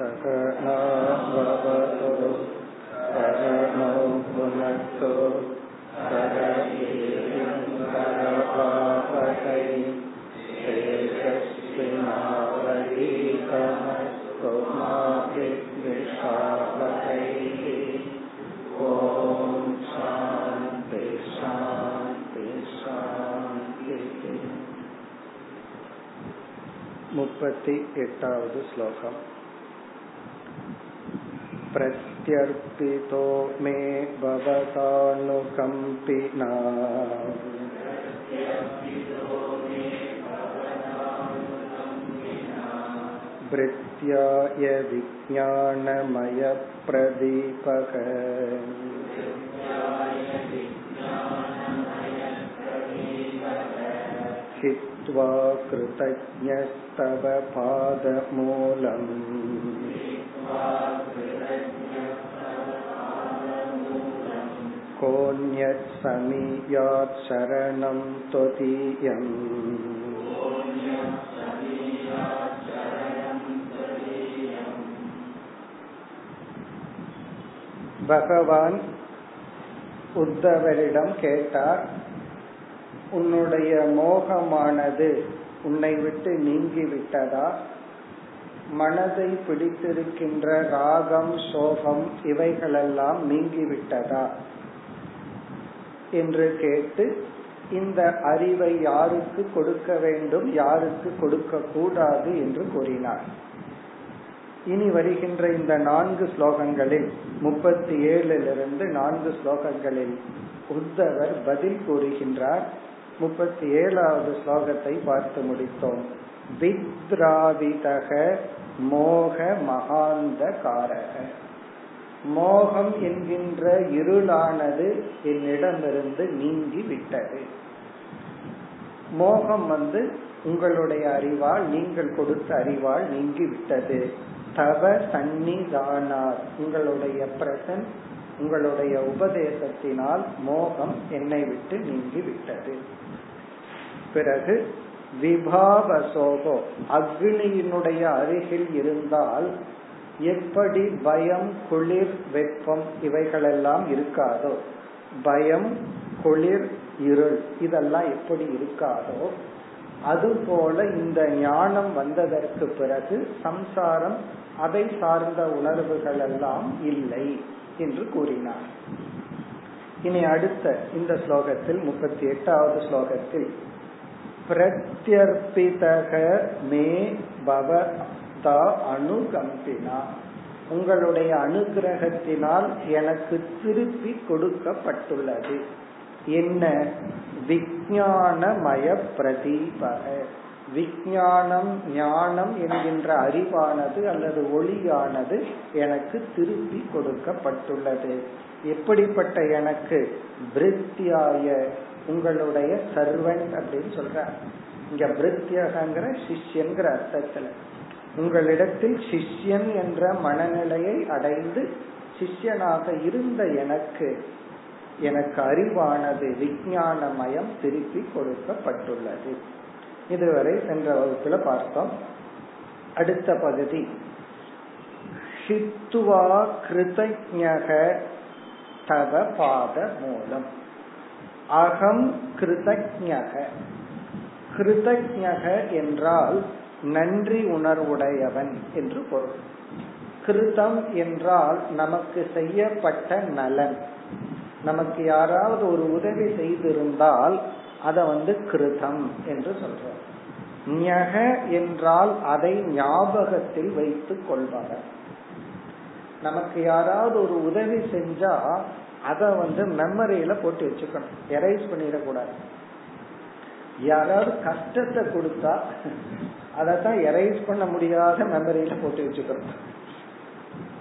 सकनावतु सकनो भुनक्तु सक वीर्यङ्करपावकै तेजस्विनावलीतमस्तु मा विद्विषावकैः ॐ शान्ति शान्ति शान्तिः मुपति एटावद् श्लोकम् प्रत्यर्पितो मे भवतानुकम्पिना भृत्याय विज्ञानमयप्रदीपक हित्वा कृतज्ञस्तव पादमूलम् कोऽन्यत् समीयात् शरणं त्वदीयम् பகவான் உத்தவரிடம் கேட்டார் உன்னுடைய மோகமானது உன்னை விட்டு நீங்கி விட்டதா மனதை பிடித்திருக்கின்ற ராகம் சோகம் இவைகளெல்லாம் நீங்கிவிட்டதா? என்று கேட்டு இந்த அறிவை யாருக்கு கொடுக்க வேண்டும் யாருக்கு கொடுக்க கூடாது என்று கூறினார். இனி வருகின்ற இந்த நான்கு ஸ்லோகங்களில் முப்பத்தி ஏழிலிருந்து நான்கு ஸ்லோகங்களில் உத்தவர் பதில் கூறுகின்றார். முப்பத்தி ஏழாவது ஸ்லோகத்தை பார்த்து முடித்தோம். வித்ராவிதக மோக மகாந்த காரக மோகம் என்கின்ற இருளானது என்னிடமிருந்து நீங்கி விட்டது மோகம் வந்து உங்களுடைய அறிவால் நீங்கள் கொடுத்த அறிவால் நீங்கி விட்டது தவ சந்நிதானார் உங்களுடைய பிரசன் உங்களுடைய உபதேசத்தினால் மோகம் என்னை விட்டு நீங்கி விட்டது பிறகு விபாவசோகோ. அக்னியினுடைய அருகில் இருந்தால் எப்படி பயம் குளிர் வெப்பம் இவைகளெல்லாம் இருக்காதோ? பயம் குளிர் இருள் இதெல்லாம் எப்படி இருக்காதோ? அதுபோல இந்த ஞானம் வந்ததற்கு பிறகு சம்சாரம் அதை சார்ந்த உணர்வுகள் எல்லாம் இல்லை என்று கூறினார். இனி அடுத்த இந்த ஸ்லோகத்தில் முப்பத்தி எட்டாவது ஸ்லோகத்தில் பிரத்யர்பிதக மே பவதா அனுகம்பினா. உங்களுடைய அனுகிரகத்தினால் எனக்கு திருப்பி கொடுக்கப்பட்டுள்ளது. என்ன? விஜயானமய பிரதீபக. விஞ்ஞானம் ஞானம் என்கின்ற அறிவானது அல்லது ஒளியானது எனக்கு திருப்பி கொடுக்கப்பட்டுள்ளது. எப்படிப்பட்ட எனக்கு? பிரித்தியாய உங்களுடைய சர்வன்ட் அப்படின்னு சொல்ற இங்க பிரித்தியகங்கிற சிஷ்யன்கிற அர்த்தத்துல. உங்களிடத்தில் சிஷ்யன் என்ற மனநிலையை அடைந்து சிஷ்யனாக இருந்த எனக்கு எனக்கு அறிவானது விஞ்ஞானமயம் திருப்பி கொடுக்கப்பட்டுள்ளது. இதுவரை சென்ற வகுப்புல பார்த்தோம். அடுத்த பகுதி. ஹித்துவா கிருதஜக தவ பாத மூலம். அகம் கிருதஜக கிருதஜக என்றால் நன்றி உணர்வுடையவன் என்று பொருள். கிருதம் என்றால் நமக்கு செய்யப்பட்ட நலன். நமக்கு யாராவது ஒரு உதவி செய்திருந்தால் அத வந்து கிருதம் என்று சொல்றோம். ஞக என்றால் அதை ஞாபகத்தில் வைத்துக் கொள்பவர். நமக்கு யாராவது ஒரு உதவி செஞ்சா அத வந்து மெமரியில போட்டு வச்சுக்கணும். எரைஸ் பண்ணிடக்கூடாது. யாராவது கஷ்டத்தை கொடுத்தா அதத்தான் எரைஸ் பண்ண முடியாத மெமரியில போட்டு வச்சுக்கணும்.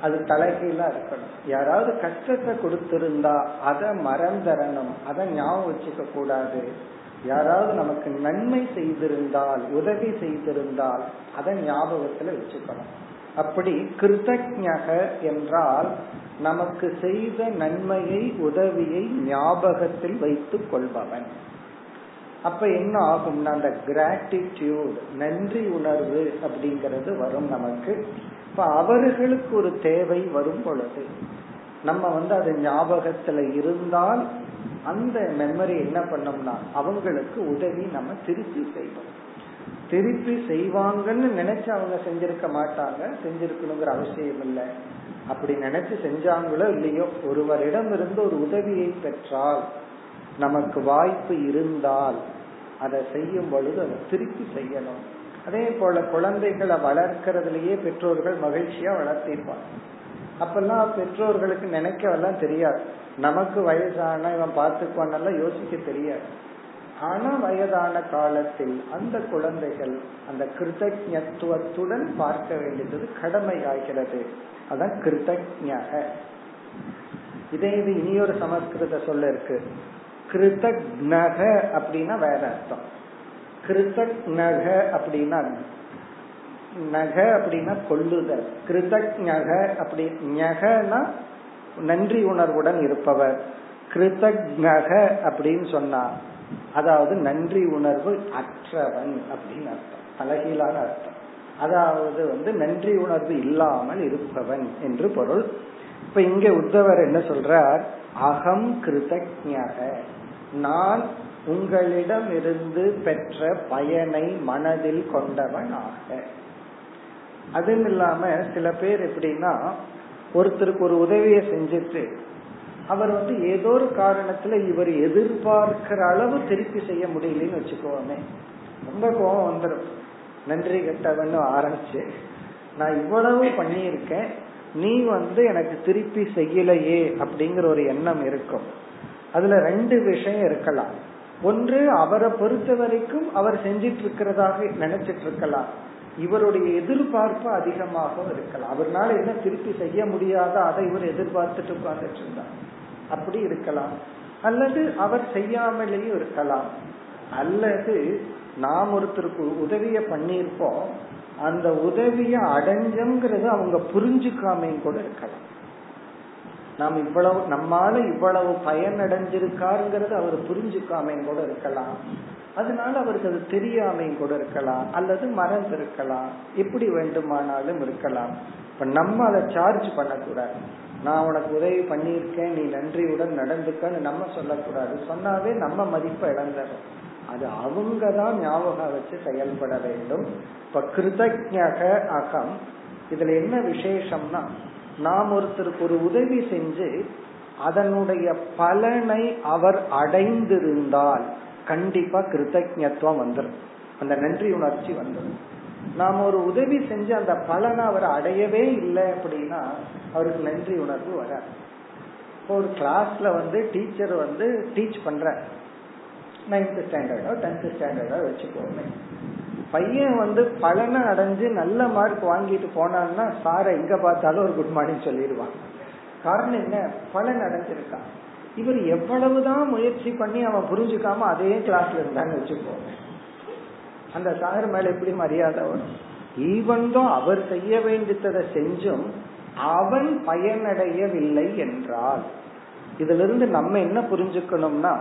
அது தலைகீழா இருக்கணும். யாராவது கஷ்டத்தை கொடுத்திருந்தா அதை மறந்தரணும் அதை ஞாபகம் வச்சுக்க கூடாது. யாராவது நமக்கு நன்மை செய்திருந்தால் உதவி செய்திருந்தால் அதை ஞாபகத்துல வச்சுக்கணும். அப்படி கிருதஜக என்றால் நமக்கு செய்த நன்மையை உதவியை ஞாபகத்தில் வைத்துக் கொள்பவன். அப்ப என்ன ஆகும்னா அந்த கிராட்டிடியூட் நன்றி உணர்வு அப்படிங்கிறது வரும் நமக்கு. இப்ப அவர்களுக்கு ஒரு தேவை வரும் பொழுது நம்ம வந்து அது ஞாபகத்துல இருந்தால் அந்த மெமரி என்ன பண்ணோம்னா அவங்களுக்கு உதவி நம்ம திருப்பி செய்வோம். திருப்பி செய்வாங்கன்னு நினைச்சு அவங்க செஞ்சிருக்க மாட்டாங்க செஞ்சிருக்கணுங்கிற அவசியம் இல்லை. அப்படி நினைச்சு செஞ்சாங்களோ இல்லையோ ஒருவரிடம் இருந்து ஒரு உதவியை பெற்றால் நமக்கு வாய்ப்பு இருந்தால் அதை செய்யும் பொழுது அதை திருப்பி செய்யணும். அதே போல குழந்தைகளை வளர்க்கறதுலயே பெற்றோர்கள் மகிழ்ச்சியா வளர்த்திருப்பாங்க. அப்பெல்லாம் பெற்றோர்களுக்கு நினைக்கவெல்லாம் தெரியாது. நமக்கு வயசான இவன் பார்த்துக்குவான் யோசிக்க தெரியாது. ஆனா வயதான காலத்தில் அந்த குழந்தைகள் அந்த கிருதஜத்துவத்துடன் பார்க்க வேண்டியது கடமை ஆகிறது அதான் கிருதஜக இதே இது இனியொரு சமஸ்கிருத சொல்ல இருக்கு. கிருதக்னக அப்படின்னா வேற அர்த்தம். கிருதக்னக அப்படின்னா நக அப்படின்னா கொள்ளுதல் கிருதக்ஞக அப்படி ஞகனா நன்றி உணர்வுடன் இருப்பவர். கிருதக்ஞக அப்படின்னு சொன்னா அதாவது நன்றி உணர்வு அற்றவன் அப்படின்னு அர்த்தம். தலகீழான அர்த்தம். அதாவது வந்து நன்றி உணர்வு இல்லாமல் இருப்பவன் என்று பொருள். இப்ப இங்க உத்தவர் என்ன சொல்றார்? அகம் கிருதஜக நான் உங்களிடம் இருந்து பெற்ற பயனை மனதில் கொண்டவனாக. அதுவும் இல்லாம சில பேர் எப்படின்னா ஒருத்தருக்கு ஒரு உதவியை செஞ்சுட்டு அவர் வந்து ஏதோ ஒரு காரணத்துல இவர் எதிர்பார்க்கிற அளவு திருப்பி செய்ய முடியலன்னு வச்சுக்கோமே. ரொம்ப கோபம் வந்துடும் நன்றி கெட்டவன் ஆரம்பிச்சு. நான் இவ்வளவு பண்ணியிருக்கேன் நீ வந்து எனக்கு திருப்பி செய்யலையே அப்படிங்கிற ஒரு எண்ணம் இருக்கும். அதுல ரெண்டு விஷயம் இருக்கலாம். ஒன்று அவரை பொறுத்த வரைக்கும் அவர் செஞ்சிட்டு இருக்கிறதாக நினைச்சிட்டு இருக்கலாம் இவருடைய எதிர்பார்ப்பு அதிகமாக இருக்கலாம். அவர்னால என்ன திருப்பி செய்ய முடியாத அதை இவர் எதிர்பார்த்துட்டு உட்கார்ந்துட்டு இருந்தார் அப்படி இருக்கலாம். அல்லது அவர் செய்யாமலேயும் இருக்கலாம். அல்லது நாம் ஒருத்தருக்கு உதவிய பண்ணியிருப்போம். அந்த உதவிய அடைஞ்சங்கிறது அவங்க புரிஞ்சுக்காமையும் கூட இருக்கலாம். நாம் இவ்வளவு நம்மால இவ்வளவு பயன் அடைஞ்சிருக்காருங்கிறது அவர் புரிஞ்சுக்காமையும் கூட இருக்கலாம். அதனால அவருக்கு அது தெரியாமையும் கூட இருக்கலாம். அல்லது மறந்து இருக்கலாம் எப்படி வேண்டுமானாலும் இருக்கலாம். இப்ப நம்ம அதை சார்ஜ் பண்ணக்கூடாது. நான் உனக்கு உதவி பண்ணியிருக்கேன் நீ நன்றியுடன் நடந்துக்கன்னு நம்ம சொல்லக்கூடாது. சொன்னாவே நம்ம மதிப்பை இழந்துடும் அது அவங்க தான் ஞாபகம் வச்சு செயல்பட வேண்டும். இப்ப கிருதஜக அகம் இதுல என்ன விசேஷம்னா நாம் ஒருத்தருக்கு ஒரு உதவி செஞ்சு அதனுடைய பலனை அவர் அடைந்திருந்தால் கண்டிப்பா கிருத்தஜத்துவம் வந்துடும் அந்த நன்றி உணர்ச்சி வந்துடும் நாம் ஒரு உதவி செஞ்சு அந்த பலனை அவர் அடையவே இல்லை அப்படின்னா அவருக்கு நன்றி உணர்வு வராது. இப்போ ஒரு கிளாஸ்ல வந்து டீச்சர் வந்து டீச் பண்ற நைன்த் ஸ்டாண்டர்டோ டென்த் ஸ்டாண்டர்டோ வச்சுக்கோமே. பையன் வந்து பலனை அடைஞ்சு நல்ல மார்க் வாங்கிட்டு போனான்னா சாரை எங்க பார்த்தாலும் ஒரு குட் மார்னிங் சொல்லிடுவான். காரணம் என்ன? பலன் அடைஞ்சிருக்கான். இவர் எவ்வளவுதான் முயற்சி பண்ணி அவன் புரிஞ்சுக்காம அதே கிளாஸ்ல இருந்தான்னு வச்சுக்கோங்க. அந்த சாகர் மேல எப்படி மரியாதை வரும்? ஈவன் அவர் செய்ய வேண்டியதை செஞ்சும் அவன் பயனடையவில்லை என்றால் இதுல இருந்து நம்ம என்ன புரிஞ்சுக்கணும்னா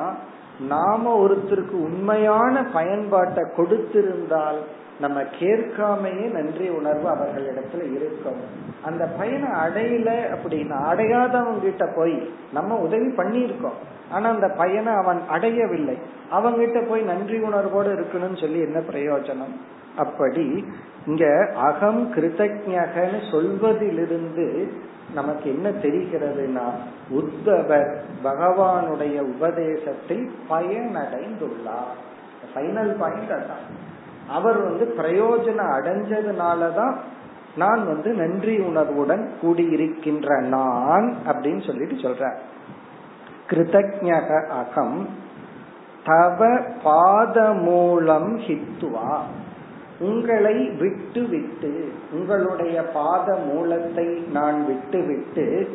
நாம ஒருத்தருக்கு உண்மையான பயன்பாட்டை கொடுத்திருந்தால் நம்ம கேட்காமையே நன்றி உணர்வு அவர்களிடத்துல இருக்கும். அந்த பையனை அடையல அப்படின்னா அடையாதவங்க கிட்ட போய் நம்ம உதவி பண்ணியிருக்கோம். ஆனா அந்த பையனை அவன் அடையவில்லை. அவங்கிட்ட போய் நன்றி உணர்வோடு இருக்கணும்னு சொல்லி என்ன பிரயோஜனம்? அப்படி இங்க அகம் கிருதஜகன்னு சொல்வதிலிருந்து நமக்கு என்ன தெரிகிறதுனா உத்தவர் பகவானுடைய உபதேசத்தில் பயனடைந்துள்ளார். ஃபைனல் பாயிண்ட் அதான் அவர் வந்து பிரயோஜனம் அடைஞ்சதுனாலதான் நான் வந்து நன்றி உணர்வுடன் கூடியிருக்கின்ற நான் அப்படின்னு சொல்லிட்டு சொல்ற கிருதஜக அகம் தவ பாத மூலம் ஹித்துவா. உங்களை விட்டு விட்டு உங்களுடைய பாத மூலத்தை நான் விட்டு விட்டு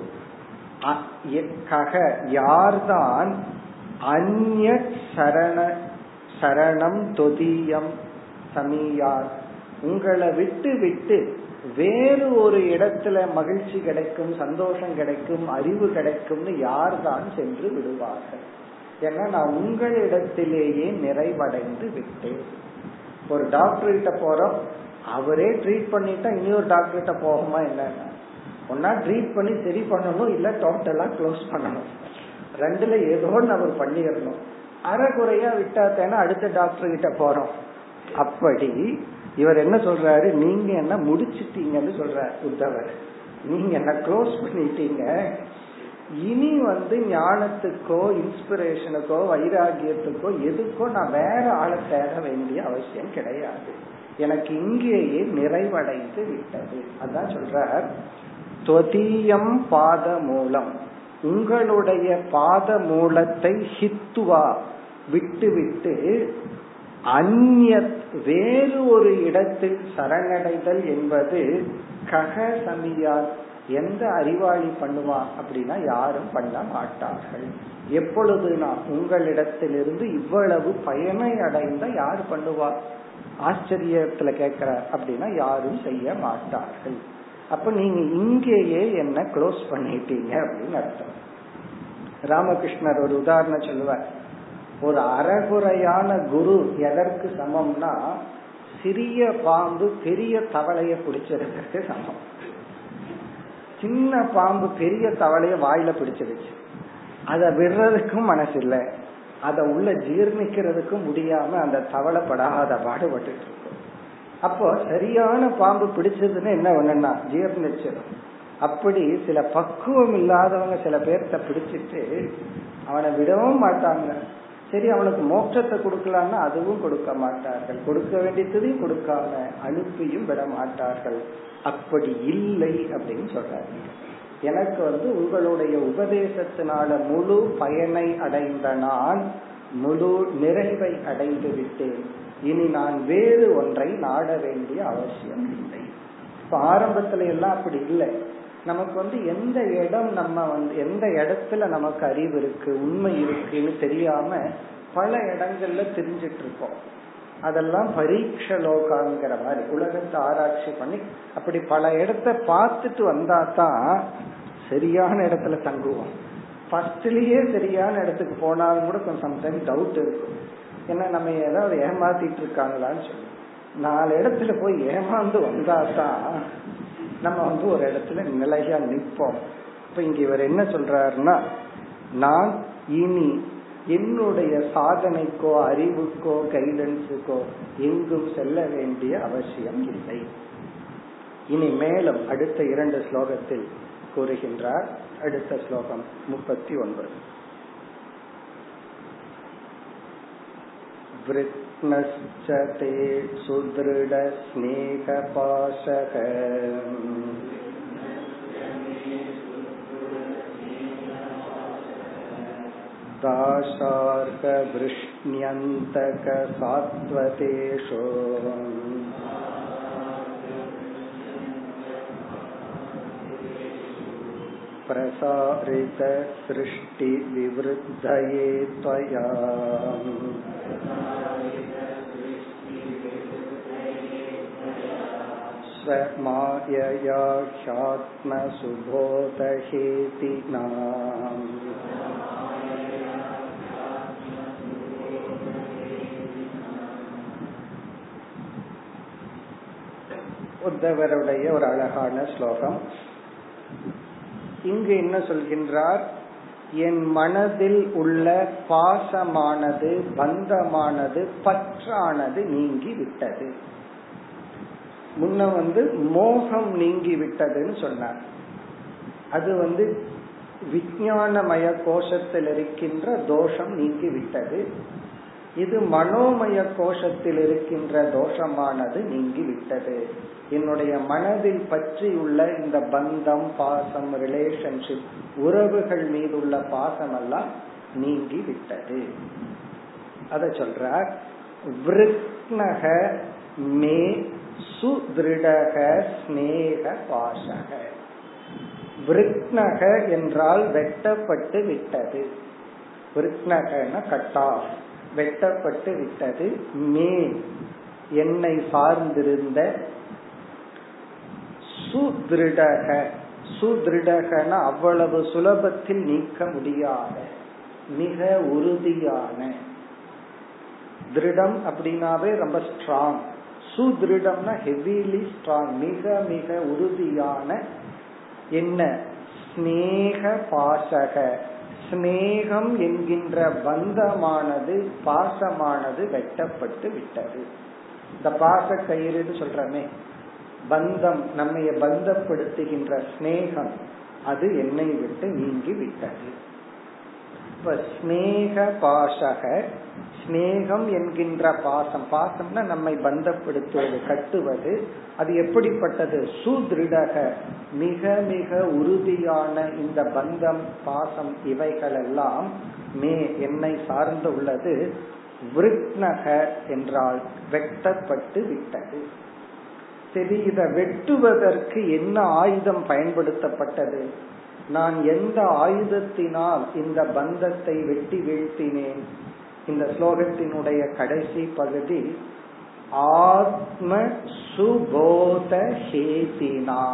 கக யார்தான் அந்நிய சரண சரணம் தொதியம் சமீயார். உங்களை விட்டு விட்டு வேறு ஒரு இடத்துல மகிழ்ச்சி கிடைக்கும் சந்தோஷம் கிடைக்கும் அறிவு கிடைக்கும்னு யார் தான் சென்று விடுவார்கள்? ஏன்னா நான் உங்களிடத்திலேயே நிறைவடைந்து விட்டேன். ஒரு டாக்டர் கிட்ட போறோம் அவரே ட்ரீட் பண்ணிட்டா இன்னொரு டாக்டர்கிட்ட போகுமா என்னன்னா? ஒன்னா ட்ரீட் பண்ணி சரி பண்ணணும் இல்ல டோட்டலா க்ளோஸ் பண்ணணும்? ரெண்டுல ஏதோ ஒன்று அவர் பண்ணிடணும். அறகுறையா விட்டா தானே அடுத்த டாக்டர் கிட்ட போறோம். அப்படி இவர் என்ன சொல்றாரு? நீங்க என்ன முடிச்சிட்டீங்கன்னு சொல்றாரு உத்தவர். நீங்க என்ன க்ளோஸ் பண்ணிட்டீங்க? இனி வந்து ஞானத்துக்கோ இன்ஸ்பிரேஷனுக்கோ வைராகியத்துக்கோ எதுக்கோ நான் வேற ஆளை தேட வேண்டிய அவசியம் கிடையாது. எனக்கு இங்கேயே நிறைவடைந்து விட்டது. அதான் சொல்ற தொதியம் பாத மூலம் உங்களுடைய பாத மூலத்தை ஹித்துவா விட்டு விட்டு அந்நிய வேறு ஒரு இடத்தில் சரணடைதல் என்பது கக சமியார் எந்த அறிவாளி பண்ணுவா அப்படின்னா யாரும் பண்ண மாட்டார்கள். எப்பொழுது நான் உங்களிடத்திலிருந்து இவ்வளவு பயனை அடைந்த யார் பண்ணுவார்? ஆச்சரியத்துல கேக்குற அப்படின்னா யாரும் செய்ய மாட்டார்கள். அப்ப நீங்க இங்கேயே என்ன க்ளோஸ் பண்ணிட்டீங்க அப்படின்னு அர்த்தம். ராமகிருஷ்ணர் ஒரு உதாரணம் சொல்லுவார். ஒரு அறகுறையான குரு எதற்கு சமம்னா சிறிய பாம்பு பெரிய தவளைய பிடிச்சிருக்கிறதுக்கு சமம். சின்ன பாம்பு பெரிய தவளைய வாயில பிடிச்சிருச்சு. அதை விடுறதுக்கும் மனசு இல்லை அத உள்ள ஜீர்ணிக்கிறதுக்கும் முடியாம அந்த தவளைப்படாத பாடுபட்டு இருக்கும் அப்போ சரியான பாம்பு பிடிச்சதுன்னு என்ன ஒண்ணுன்னா ஜீர்ணிச்சிடும் அப்படி சில பக்குவம் இல்லாதவங்க சில பேர்த்த பிடிச்சிட்டு அவனை விடவும் மாட்டாங்க. சரி அவனுக்கு மோட்சத்தை கொடுக்கலான்னு அதுவும் கொடுக்க மாட்டார்கள். கொடுக்க வேண்டியதையும் கொடுக்காம அனுப்பியும் விட மாட்டார்கள். அப்படி இல்லை அப்படின்னு சொல்றாரு. எனக்கு வந்து உங்களுடைய உபதேசத்தினால முழு பயனை அடைந்த நான் முழு நிறைவை அடைந்து விட்டேன். இனி நான் வேறு ஒன்றை நாட வேண்டிய அவசியம் இல்லை. இப்ப ஆரம்பத்துல எல்லாம் அப்படி இல்லை. நமக்கு வந்து எந்த இடம் நம்ம வந்து எந்த இடத்துல நமக்கு அறிவு இருக்கு உண்மை இருக்குன்னு தெரியாம பல இடங்கள்ல தெரிஞ்சிட்டு இருக்கோம். அதெல்லாம் பரீட்ச லோகாங்கிற மாதிரி உலகத்தை ஆராய்ச்சி பண்ணி அப்படி பல இடத்த பார்த்துட்டு வந்தா தான் சரியான இடத்துல தங்குவோம். ஃபர்ஸ்ட்லயே சரியான இடத்துக்கு போனாலும் கூட கொஞ்சம் சம்டைம் டவுட் இருக்கும். ஏன்னா நம்ம ஏதாவது ஏமாத்திட்டு இருக்காங்களான்னு சொல்லி. நாலு இடத்துல போய் ஏமாந்து வந்தா தான் நம்ம வந்து ஒரு இடத்துல நிலையா நிற்போம். இப்ப இங்க இவர் என்ன சொல்றாருன்னா நான் இனி என்னுடைய சாதனைக்கோ அறிவுக்கோ கைடன்ஸுக்கோ எங்கும் செல்ல வேண்டிய அவசியம் இல்லை. இனி மேலும் அடுத்த இரண்டு ஸ்லோகத்தில் கூறுகின்றார். அடுத்த ஸ்லோகம் முப்பத்தி ஒன்பது. वृत्नश्च ते सुदृढस्नेहपाशः दाशार्कवृष्ण्यन्तकसात्वतेषु प्रसारितसृष्टिविवृद्धये त्वया स्वमायया ह्यात्मसुबोधहेतिनाम् உத்தவருடைய ஒரு அழகான ஸ்லோகம் இங்கு என்ன சொல்கின்றார் என் மனதில் உள்ள பாசமானது பந்தமானது பற்றானது நீங்கி விட்டது முன்ன வந்து மோகம் நீங்கி விட்டதுன்னு சொன்னார். அது வந்து விஞ்ஞானமய கோஷத்தில் இருக்கின்ற தோஷம் நீங்கி விட்டது. இது மனோமய கோஷத்தில் இருக்கின்ற தோஷமானது நீங்கி விட்டது. என்னுடைய மனதில் பற்றி உள்ள இந்த பந்தம் பாசம் ரிலேஷன்ஷிப் உறவுகள் மீது உள்ள பாசம் எல்லாம் நீங்கி விட்டது. அத சொல்றார். மே சுதிருடக ஸ்நேக பாஷக. விருக்னக என்றால் வெட்டப்பட்டு விட்டது. விருக்னகன கட்டா வெட்டப்பட்டு விட்டது மே என்னை சார்ந்திருந்த சுதிருடக. சுதிருடகன அவ்வளவு சுலபத்தில் நீக்க முடியாத மிக உறுதியான. திருடம் அப்படின்னாவே ரொம்ப ஸ்ட்ராங் சுதிருடம்னா ஹெவிலி ஸ்ட்ராங் மிக மிக உறுதியான என்ன? ஸ்னேக பாசக. ஸ்னேகம் என்கின்ற பந்தமானது பாசமானது வெட்டப்பட்டு விட்டது. இந்த பாச கயிறுன்னு சொல்றமே பந்தம் நம்மைய பந்தப்படுத்துகின்ற ஸ்னேகம் அது என்னை விட்டு நீங்கி விட்டது. இப்ப ஸ்னேக பாசக ஸ்னேகம் என்கின்ற பாசம். பாசம்னா நம்மை பந்தப்படுத்துவது கட்டுவது. அது எப்படிப்பட்டது? சுதிருடக மிக மிக உறுதியான இந்த பந்தம் பாசம் இவைகளெல்லாம் மே என்னை சார்ந்து உள்ளது. விருட்னக என்றால் வெட்டப்பட்டு விட்டது. சரி இதை வெட்டுவதற்கு என்ன ஆயுதம் பயன்படுத்தப்பட்டது? நான் எந்த ஆயுதத்தினால் இந்த பந்தத்தை வெட்டி வீழ்த்தினேன்? இந்த ஸ்லோகத்தினுடைய கடைசி பகுதி ஆத்ம சுபோத ஹேதினா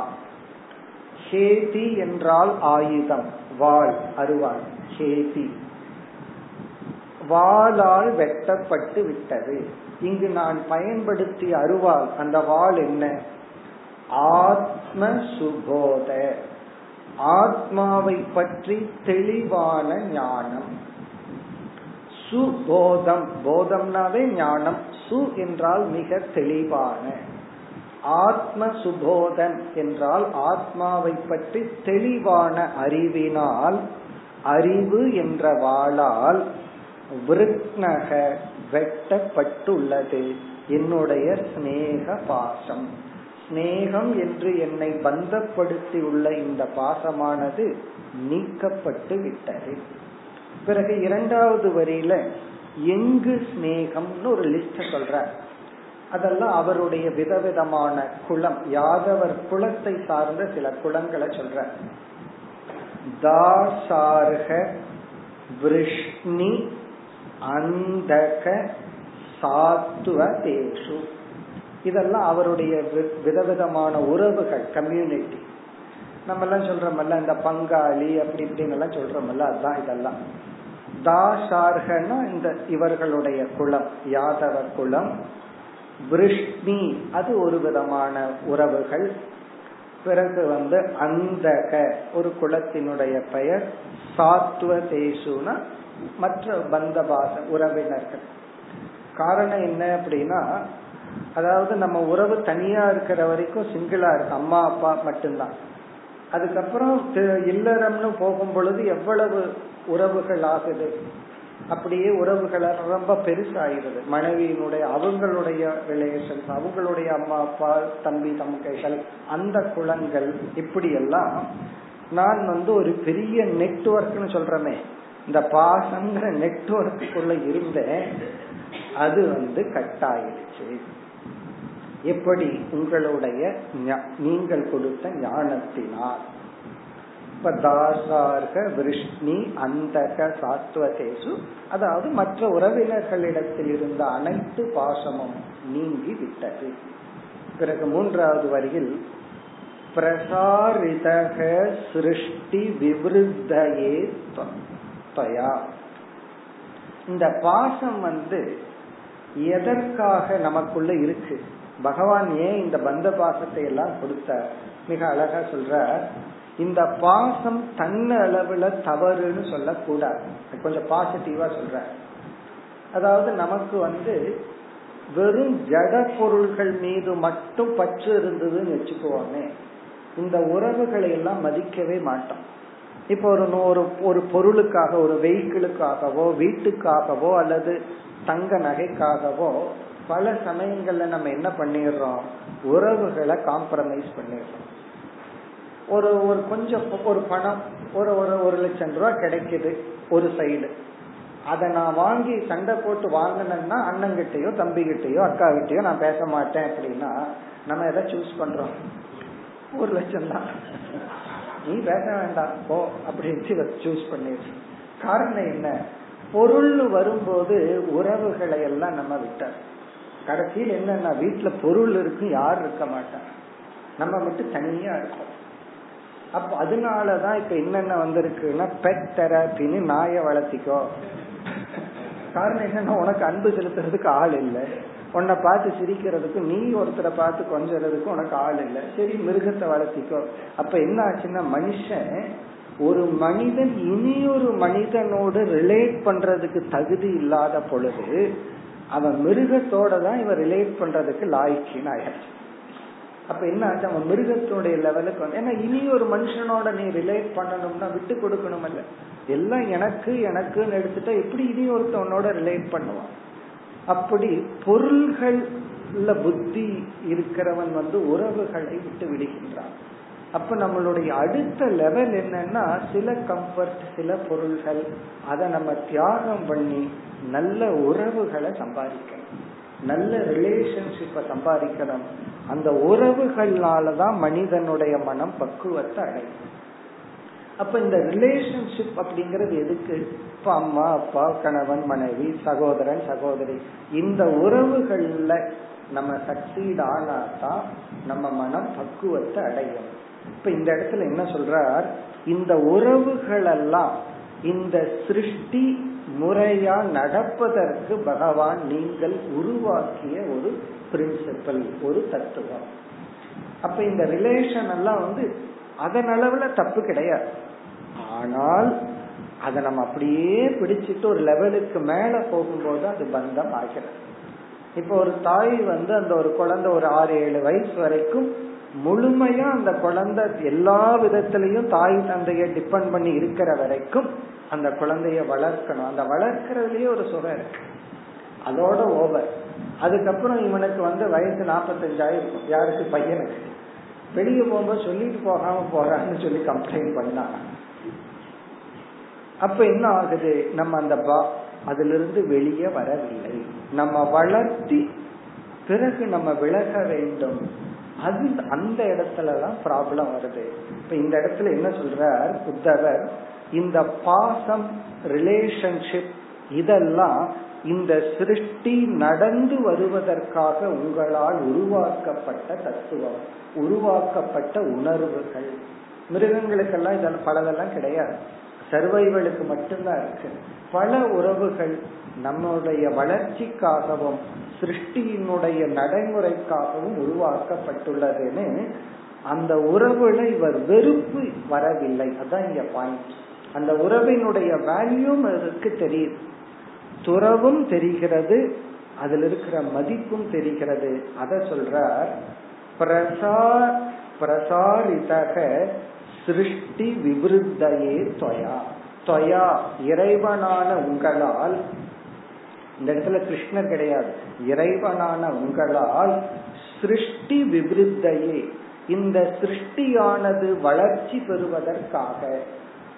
ஹேதி என்றால் ஆயுதம் வாள் அருவாள் ஹேதி வாளால் வெட்டப்பட்டு விட்டது. இங்கு நான் பயன்படுத்திய அருவாள் அந்த வாள் என்ன? ஆத்ம சுபோத. ஆத்மாவை பற்றி தெளிவான ஞானம். சுபோதம். போதம்னாவே ஞானம். சு என்றால் மிக தெளிவான. ஆத்ம சுபோதன் என்றால் ஆத்மாவை பற்றி தெளிவான அறிவினால் அறிவு என்ற வாளால் விருக்னக வெட்டப்பட்டுள்ளது. என்னுடைய சிநேக பாசம். சிநேகம் என்று என்னை பந்தப்படுத்தி உள்ள இந்த பாசமானது நீக்கப்பட்டு விட்டது. பிறகு இரண்டாவது வரியில எங்கு சிநேகம்னு ஒரு லிஸ்ட் சொல்ற அதெல்லாம் அவருடைய விதவிதமான குளம் யாதவர் குலத்தை சார்ந்த சில குளங்களை சொல்ற தாசார்க விஷ்ணி அந்தக சாத்துவ தேசு. இதெல்லாம் அவருடைய விதவிதமான உறவுகள் கம்யூனிட்டி நம்ம எல்லாம் சொல்றோம்ல இந்த பங்காளி அப்படி இப்படின்னு எல்லாம் சொல்றோம்ல அதுதான் இதெல்லாம். தாஷார்கன்னா இந்த இவர்களுடைய குலம் யாதவ குலம். விருஷ்ணி அது ஒரு விதமான உறவுகள். பிறகு வந்து அந்தக ஒரு குலத்தினுடைய பெயர். சாத்துவ தேசுனா மற்ற பந்தபாச உறவினர்கள். காரணம் என்ன அப்படின்னா அதாவது நம்ம உறவு தனியா இருக்கிற வரைக்கும் சிங்கிளா இருக்கு. அம்மா அப்பா மட்டும்தான். அதுக்கப்புறம் இல்லறம்னு போகும் பொழுது எவ்வளவு உறவுகள் ஆகுது? அப்படியே உறவுகள் ரொம்ப பெருசாயிருது. மனைவியினுடைய அவங்களுடைய ரிலேஷன்ஸ் அவங்களுடைய அம்மா அப்பா தம்பி தமக்கைகள் அந்த குளங்கள் இப்படி எல்லாம் நான் வந்து ஒரு பெரிய நெட்ஒர்க்னு சொல்றமே இந்த பாசங்கிற நெட்ஒர்க்குள்ள இருந்தேன் அது வந்து கட் ஆயிடுச்சு எப்படி உங்களுடைய நீங்கள் கொடுத்த ஞானத்தினால். இப்ப தாசார்க விருஷ்ணி அந்தக சாத்வதேசு அதாவது மற்ற உறவினர்களிடத்தில் இருந்த அனைத்து பாசமும் நீங்கி விட்டது. பிறகு மூன்றாவது வரியில் பிரசாரிதக சிருஷ்டி விவருத்தையே தயா. இந்த பாசம் வந்து எதற்காக நமக்குள்ள இருக்கு? பகவான் ஏன் இந்த பந்த பாசத்தை எல்லாம் கொடுத்தார் மிக அழகா சொல்ற இந்த பாசம் தன்ன அளவுல தவறுன்னு சொல்லக்கூடாது. கொஞ்சம் பாசிட்டிவா சொல்ற அதாவது நமக்கு வந்து வெறும் ஜட பொருள்கள் மீது மட்டும் பற்று இருந்ததுன்னு வச்சுக்குவோமே இந்த உறவுகளை எல்லாம் மதிக்கவே மாட்டோம். இப்போ ஒரு ஒரு ஒரு பொருளுக்காக ஒரு வெஹிக்கிளுக்காகவோ வீட்டுக்காகவோ அல்லது தங்க நகைக்காகவோ பல சமயங்கள்ல நம்ம என்ன பண்ணிடுறோம்? உறவுகளை காம்ப்ரமைஸ் பண்ணிடுறோம். ஒரு ஒரு கொஞ்சம் ஒரு பணம் ஒரு ஒரு ஒரு லட்சம் ரூபாய் கிடைக்குது ஒரு சைடு அதை நான் வாங்கி சண்டை போட்டு வாங்கினேன்னா அண்ணங்கிட்டயோ தம்பிகிட்டயோ அக்கா நான் பேச மாட்டேன் அப்படின்னா நம்ம எதை சூஸ் பண்றோம்? ஒரு லட்சம் தான். நீ பேச வேண்டாம் போ அப்படின்னு சூஸ் பண்ணிடு காரணம் என்ன? பொருள் வரும்போது உறவுகளை எல்லாம் நம்ம விட்டார் கடைசியில் என்னன்னா வீட்டுல பொருள் இருக்கு யார் இருக்க மாட்டான் நம்ம மட்டும் தனியா இருக்கோம். அப்ப அதனாலதான் இப்ப என்னென்ன வந்திருக்குன்னா பெட் தெரப்பின்னு நாய வளர்த்திக்கோ. காரணம் என்னன்னா உனக்கு அன்பு செலுத்துறதுக்கு ஆள் இல்லை. உன்னை பார்த்து சிரிக்கிறதுக்கு நீ ஒருத்தரை பார்த்து கொஞ்சறதுக்கு உனக்கு ஆள் இல்லை. சரி மிருகத்தை வளர்த்திக்கோ. அப்ப என்ன ஆச்சுன்னா மனுஷன் ஒரு மனிதன் இனி ஒரு மனிதனோடு ரிலேட் பண்றதுக்கு தகுதி இல்லாத பொழுது அவன் மிருகத்தோட தான் இவன் ரிலேட் பண்றதுக்கு லாய்க்கின்னு ஆயிடுச்சு. அப்ப என்ன ஆச்சு? அவன் மிருகத்தினுடைய லெவலுக்கு வந்து ஏன்னா இனி ஒரு மனுஷனோட நீ ரிலேட் பண்ணணும்னா விட்டு கொடுக்கணும் இல்ல. எல்லாம் எனக்கு எனக்குன்னு எடுத்துட்டா எப்படி இனி ஒருத்தவனோட ரிலேட் பண்ணுவான்? அப்படி பொருள்கள்ல புத்தி இருக்கிறவன் வந்து உறவுகளை விட்டு விடுகின்றான். அப்ப நம்மளுடைய அடுத்த லெவல் என்னன்னா சில கம்ஃபர்ட் சில பொருள்கள். அதை நம்ம தியாகம் பண்ணி நல்ல உறவுகளை சம்பாதிக்கணும். நல்ல ரிலேஷன்ஷிப்பை சம்பாதிக்கணும். அந்த உறவுகள்னாலதான் மனிதனுடைய மனம் பக்குவத்தை அடையும். அப்ப இந்த ரிலேஷன்ஷிப் அப்படிங்கறது எதுக்கு? இப்ப அம்மா அப்பா கணவன் மனைவி சகோதரன் சகோதரி. இந்த உறவுகள்ல நம்ம சக்சீட் ஆனாதான் நம்ம மனம் பக்குவத்தை அடையும். இப்ப இந்த இடத்துல என்ன சொல்றார்? இந்த உறவுகள் எல்லாம் இந்த சிருஷ்டி முறையா நடப்பதற்கு பகவான் நீங்கள் உருவாக்கிய ஒரு பிரின்சிபல் ஒரு தத்துவம். அப்ப இந்த ரிலேஷன் எல்லாம் வந்து அதன் அளவுல தப்பு கிடையாது. ஆனால் அதை நம்ம அப்படியே பிடிச்சிட்டு ஒரு லெவலுக்கு மேல போகும்போது அது பந்தம் ஆகிறது. இப்போ ஒரு தாய் வந்து அந்த ஒரு குழந்தை ஒரு ஆறு ஏழு வயசு வரைக்கும் முழுமையா அந்த குழந்தை எல்லா விதத்திலையும் தாய் தந்தைய டிபெண்ட் பண்ணி இருக்கிற வரைக்கும் அந்த குழந்தைய வளர்க்கணும். அந்த வளர்க்கறதுலயே ஒரு சுகம் இருக்கு. அதோட ஓவர் அதுக்கப்புறம் இவனுக்கு வந்து வயசு நாற்பத்தஞ்சாயிருக்கும் யாருக்கு? பையனுக்கு. வெளியே போகும்போது சொல்லிட்டு போகாம போறான்னு சொல்லி கம்ப்ளைண்ட் பண்ணாங்க. அப்ப என்ன ஆகுது? நம்ம அந்த பா அதிலிருந்து வெளியே வரவில்லை. நம்ம வளர்த்தி பிறகு நம்ம விலக வேண்டும். அது அந்த இடத்துலதான் ப்ராப்ளம் வருது. இப்ப இந்த இடத்துல என்ன சொல்றார்? புத்தவர் இந்த பாசம் ரிலேஷன்ஷிப் இதெல்லாம் இந்த சிருஷ்டி நடந்து வருவதற்காக உங்களால் உருவாக்கப்பட்ட தத்துவம் உருவாக்கப்பட்ட உணர்வுகள். மிருகங்களுக்கெல்லாம் இதெல்லாம் பலதெல்லாம் கிடையாது. சர்வைவலுக்கு மட்டும்தான் இருக்கு. பல உறவுகள் நம்முடைய வளர்ச்சிக்காகவும் சிருஷ்டியினுடைய நடைமுறைக்காகவும் உருவாக்கப்பட்டுள்ளதுன்னு அந்த உறவுல இவர் வெறுப்பு வரவில்லை. அதான் இங்க பாயிண்ட் அந்த உறவினுடைய வேல்யூம் இருக்கு தெரியுது. துறவும் தெரிகிறது அதுல இருக்கிற மதிப்பும் தெரிகிறது. அத சொல்றார் பிரசார் பிரசாரிதக சிருஷ்டி விவருத்தையே தொயா. தொயா இறைவனான உங்களால் இந்த இடத்துல கிருஷ்ணர் கிடையாது. இறைவனான உங்களால் சிருஷ்டி விவருத்தையே இந்த சிருஷ்டியானது வளர்ச்சி பெறுவதற்காக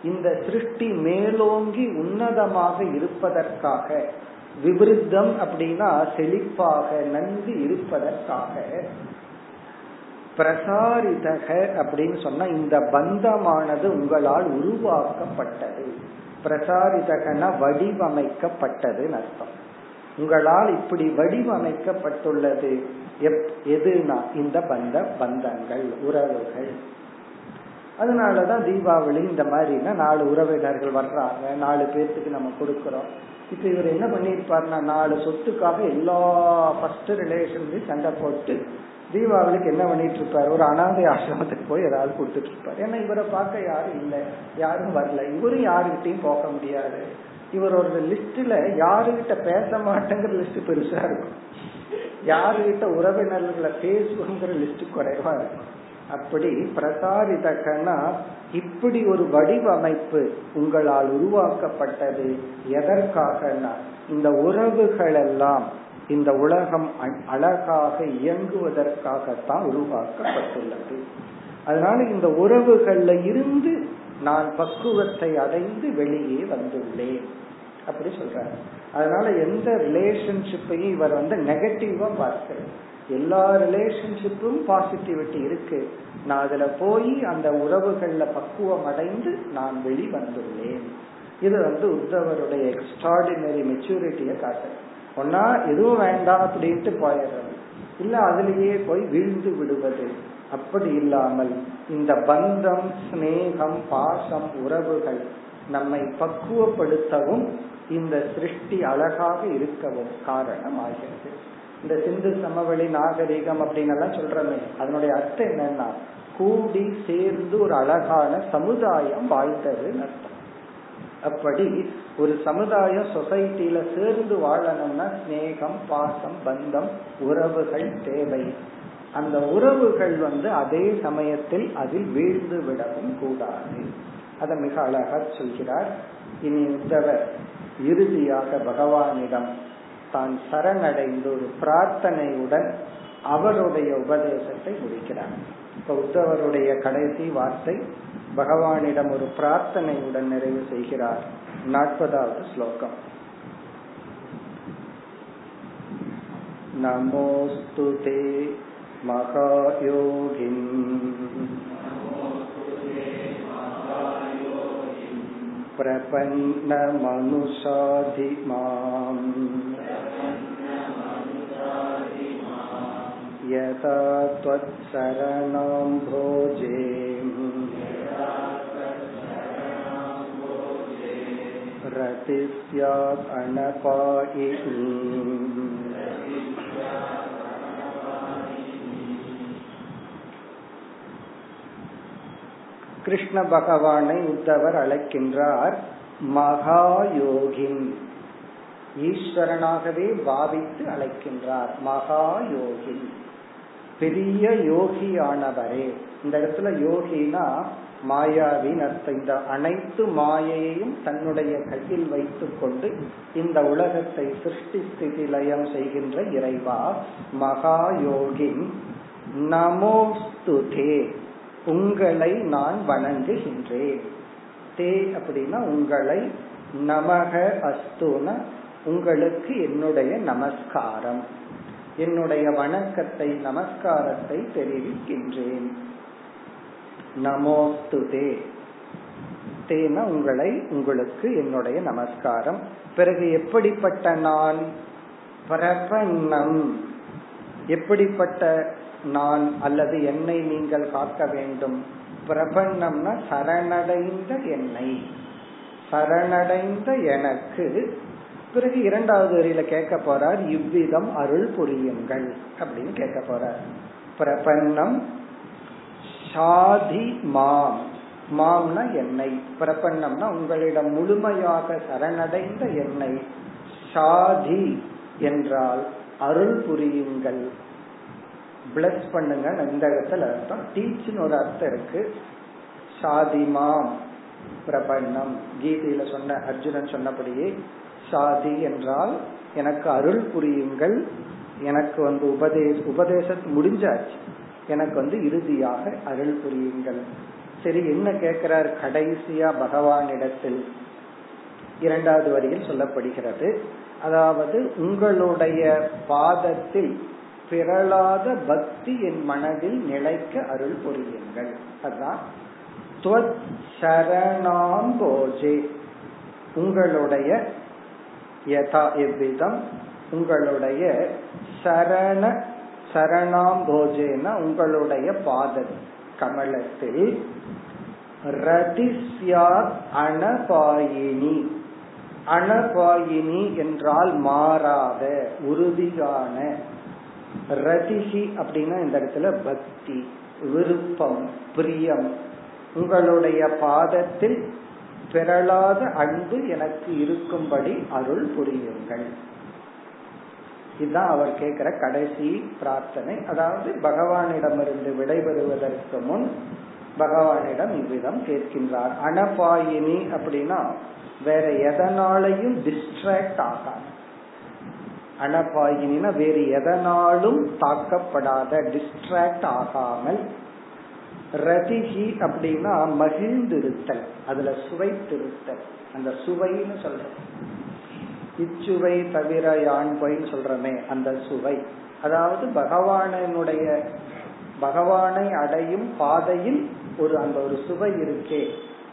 இந்த சிருஷ்டி மேலோங்கி உன்னதமாக இருப்பதற்காக விவருத்தம் அப்படின்னா செழிப்பாக நன்கு இருப்பதற்காக பிரசாரிதக அப்படின்னு சொன்னா இந்த பந்தமானது உங்களால் உருவாக்கப்பட்டது. பிரசாரிதகன வடிவமைக்கப்பட்டது அர்த்தம். உங்களால் இப்படி வடிவமைக்கப்பட்டுள்ளது. எதுனா இந்த பந்த பந்தங்கள் உறவுகள். அதனாலதான் தீபாவளி இந்த மாதிரினா நாலு உறவினர்கள் வர்றாங்க நாலு பேர்த்துக்கு நம்ம கொடுக்கறோம். இப்ப இவர் என்ன பண்ணிருப்பாருன்னா நாலு சொத்துக்காக எல்லா ஃபர்ஸ்ட் ரிலேஷன்லயும் சண்டை போட்டு தீபாவளிக்கு என்ன பண்ணிட்டு இருப்பாரு ஒரு அனாதை ஆசிரமத்துக்கு போய் ஏதாவது கொடுத்துட்டு இருப்பாரு ஏன்னா இவரை பார்க்க யாரும் இல்லை. யாரும் வரல. இவரும் யாருகிட்டையும் போக முடியாது. இவர் ஒரு லிஸ்ட்ல யாருகிட்ட பேச மாட்டேங்கிற லிஸ்ட் பெருசா இருக்கும். யாருகிட்ட உறவினர்களை பேசுவோங்கிற லிஸ்ட் குறைவா இருக்கும். அப்படி பிரசாரிதக்கன்னா இப்படி ஒரு வடிவமைப்பு உங்களால் உருவாக்கப்பட்டது எதற்காகனா இந்த உறவுகள் எல்லாம் இந்த உலகம் அழகாக இயங்குவதற்காகத்தான் உருவாக்கப்பட்டுள்ளது. அதனால இந்த உறவுகள்ல இருந்து நான் பக்குவத்தை அடைந்து வெளியே வந்துள்ளேன். அப்படி சொல்றாரு. அதனால எந்த ரிலேஷன்ஷிப்பையும் இவர் வந்து நெகட்டிவா பார்க்க எல்லா ரிலேஷன்ஷிப்பும் பாசிட்டிவிட்டி இருக்கு. நான் அதுல போய் அந்த உறவுகள்ல பக்குவம் அடைந்து நான் வெளி வந்துள்ளேன் இது வந்து உத்தவருடைய எக்ஸ்ட்ராடினரி மெச்சூரிட்டியை காட்டுது. ஒன்னா எதுவும் வேண்டாம் அப்படின்ட்டு போயிடுறது. இல்ல அதுலேயே போய் வீழ்ந்து விடுவது. அப்படி இல்லாமல் இந்த பந்தம் சிநேகம் பாசம் உறவுகள் நம்மை பக்குவப்படுத்தவும் இந்த சிருஷ்டி அழகாக இருக்கவும் காரணமாகிறது. இந்த சிந்து சமவெளி நாகரிகம் அப்படின்னு எல்லாம் சொல்றமே. அதனுடைய அர்த்தம் என்னன்னா கூடி சேர்ந்து ஒரு அழகான சமுதாயம் வாழ்ந்ததுன்னு அர்த்தம். அப்படி ஒரு சமுதாயம் சொசைட்டில சேர்ந்து வாழணும்னா ஸ்நேகம் பாசம் பந்தம் உறவுகள் தேவை. அந்த உறவுகள் வந்து அதே சமயத்தில் அதில் வீழ்ந்து விடவும் கூடாது. அதை மிக அழகா சொல்கிறார். இனி உத்தவர் இறுதியாக பகவானிடம் தான் சரணடைந்து ஒரு பிரார்த்தனையுடன் அவருடைய உபதேசத்தை முடிக்கிறார். இப்ப உத்தவருடைய கடைசி வார்த்தை பகவானிடம் ஒரு பிரார்த்தனையுடன் நிறைவு செய்கிறார் நாற்பதாவது ஸ்லோகம் நமோஸ்து தே महायोगिन् प्रपन्नमनुषाधिमाम् यथा त्वत्शरणं भोजे रति स्यात् अनपायिनी கிருஷ்ண பகவானை உத்தவர் அழைக்கின்றார் மகாயோகின் ஈஸ்வரனாகவே பாவித்து அழைக்கின்றார் மகாயோகின் பெரிய யோகியானவரே. இந்த இடத்துல யோகினா மாயாவின் அர்த்தம். இந்த அனைத்து மாயையையும் தன்னுடைய கையில் வைத்துக் கொண்டு இந்த உலகத்தை சிருஷ்டி ஸ்திதி லயம் செய்கின்ற இறைவா மகாயோகின் நமோஸ்துதே. உங்களை நான் வணங்குகின்றேன். தே அப்படின்னா உங்களை நமக அஸ்துன உங்களுக்கு என்னுடைய நமஸ்காரம். என்னுடைய வணக்கத்தை நமஸ்காரத்தை தெரிவிக்கின்றேன். நமோஸ்து தே தேன உங்களை உங்களுக்கு என்னுடைய நமஸ்காரம். பிறகு எப்படிப்பட்ட நான்? பிரபன்னம். எப்படிப்பட்ட நான் அல்லது என்னை நீங்கள் காக்க வேண்டும்? பிரபன்னம்னா சரணடைந்த என்னை. சரணடைந்த எனக்கு பிறகு இரண்டாவது வரியில கேட்க போறார் இவ்விதம் அருள் புரியுங்கள் அப்படின்னு கேட்க போறார். பிரபன்னம் சாதி மாம். மாம்னா என்னை. பிரபன்னம்னா உங்களிடம் முழுமையாக சரணடைந்த என்னை. சாதி என்றால் அருள் புரியுங்கள். பிளஸ் பண்ணுங்க இந்த இடத்துல அர்த்தம். டீச்னு ஒரு அர்த்தம் இருக்கு. சாதிமாம் பிரபன்னம். கீதையில சொன்ன அர்ஜுனன் சொன்னபடியே சாதி என்றால் எனக்கு அருள் புரியுங்கள். எனக்கு வந்து உபதேச உபதேச முடிஞ்சாச்சு. எனக்கு வந்து இறுதியாக அருள் புரியுங்கள். சரி என்ன கேட்கிறார் கடைசியா பகவானிடத்தில்? இரண்டாவது வரியில் சொல்லப்படுகிறது. அதாவது உங்களுடைய பாதத்தில் பிறளாத பக்தி என் மனதில் நிலைக்க அருள் புரியுங்கள். அதுதான். சரணாம்போஜே உங்களுடைய யதா எவ்விதம்? உங்களுடைய சரண சரணாம்போஜேன உங்களுடைய பாத கமலத்தில் ரதிஸ்யா அனபாயினி. அனபாயினி என்றால் மாறாத உறுதியான. ரதிசி அப்படின்னா இந்த இடத்துல பக்தி விருப்பம் பிரியம். உங்களுடைய பாதத்தில் பிறளாத அன்பு எனக்கு இருக்கும்படி அருள் புரியுங்கள். இதுதான் அவர் கேட்கிற கடைசி பிரார்த்தனை. அதாவது பகவானிடமிருந்து விடைபெறுவதற்கு முன் பகவானிடம் இவ்விதம் கேட்கின்றார். அனபாயினி அப்படின்னா வேற எதனாலையும் டிஸ்ட்ராக்ட் ஆகாது. அனபாயினா வேறு எதனாலும் தாக்கப்படாத டிஸ்ட்ராக்ட் ஆகாமல் ரதிகி அப்படின்னா மகிழ்ந்திருத்தல். அதுல சுவைத்திருத்தல். அந்த சுவைன்னு சொல்றோம் இச்சுவை தவிர யான்பைன்னு சொல்றமே அந்த சுவை. அதாவது பகவானனுடைய பகவானை அடையும் பாதையில் ஒரு அந்த ஒரு சுவை இருக்கே.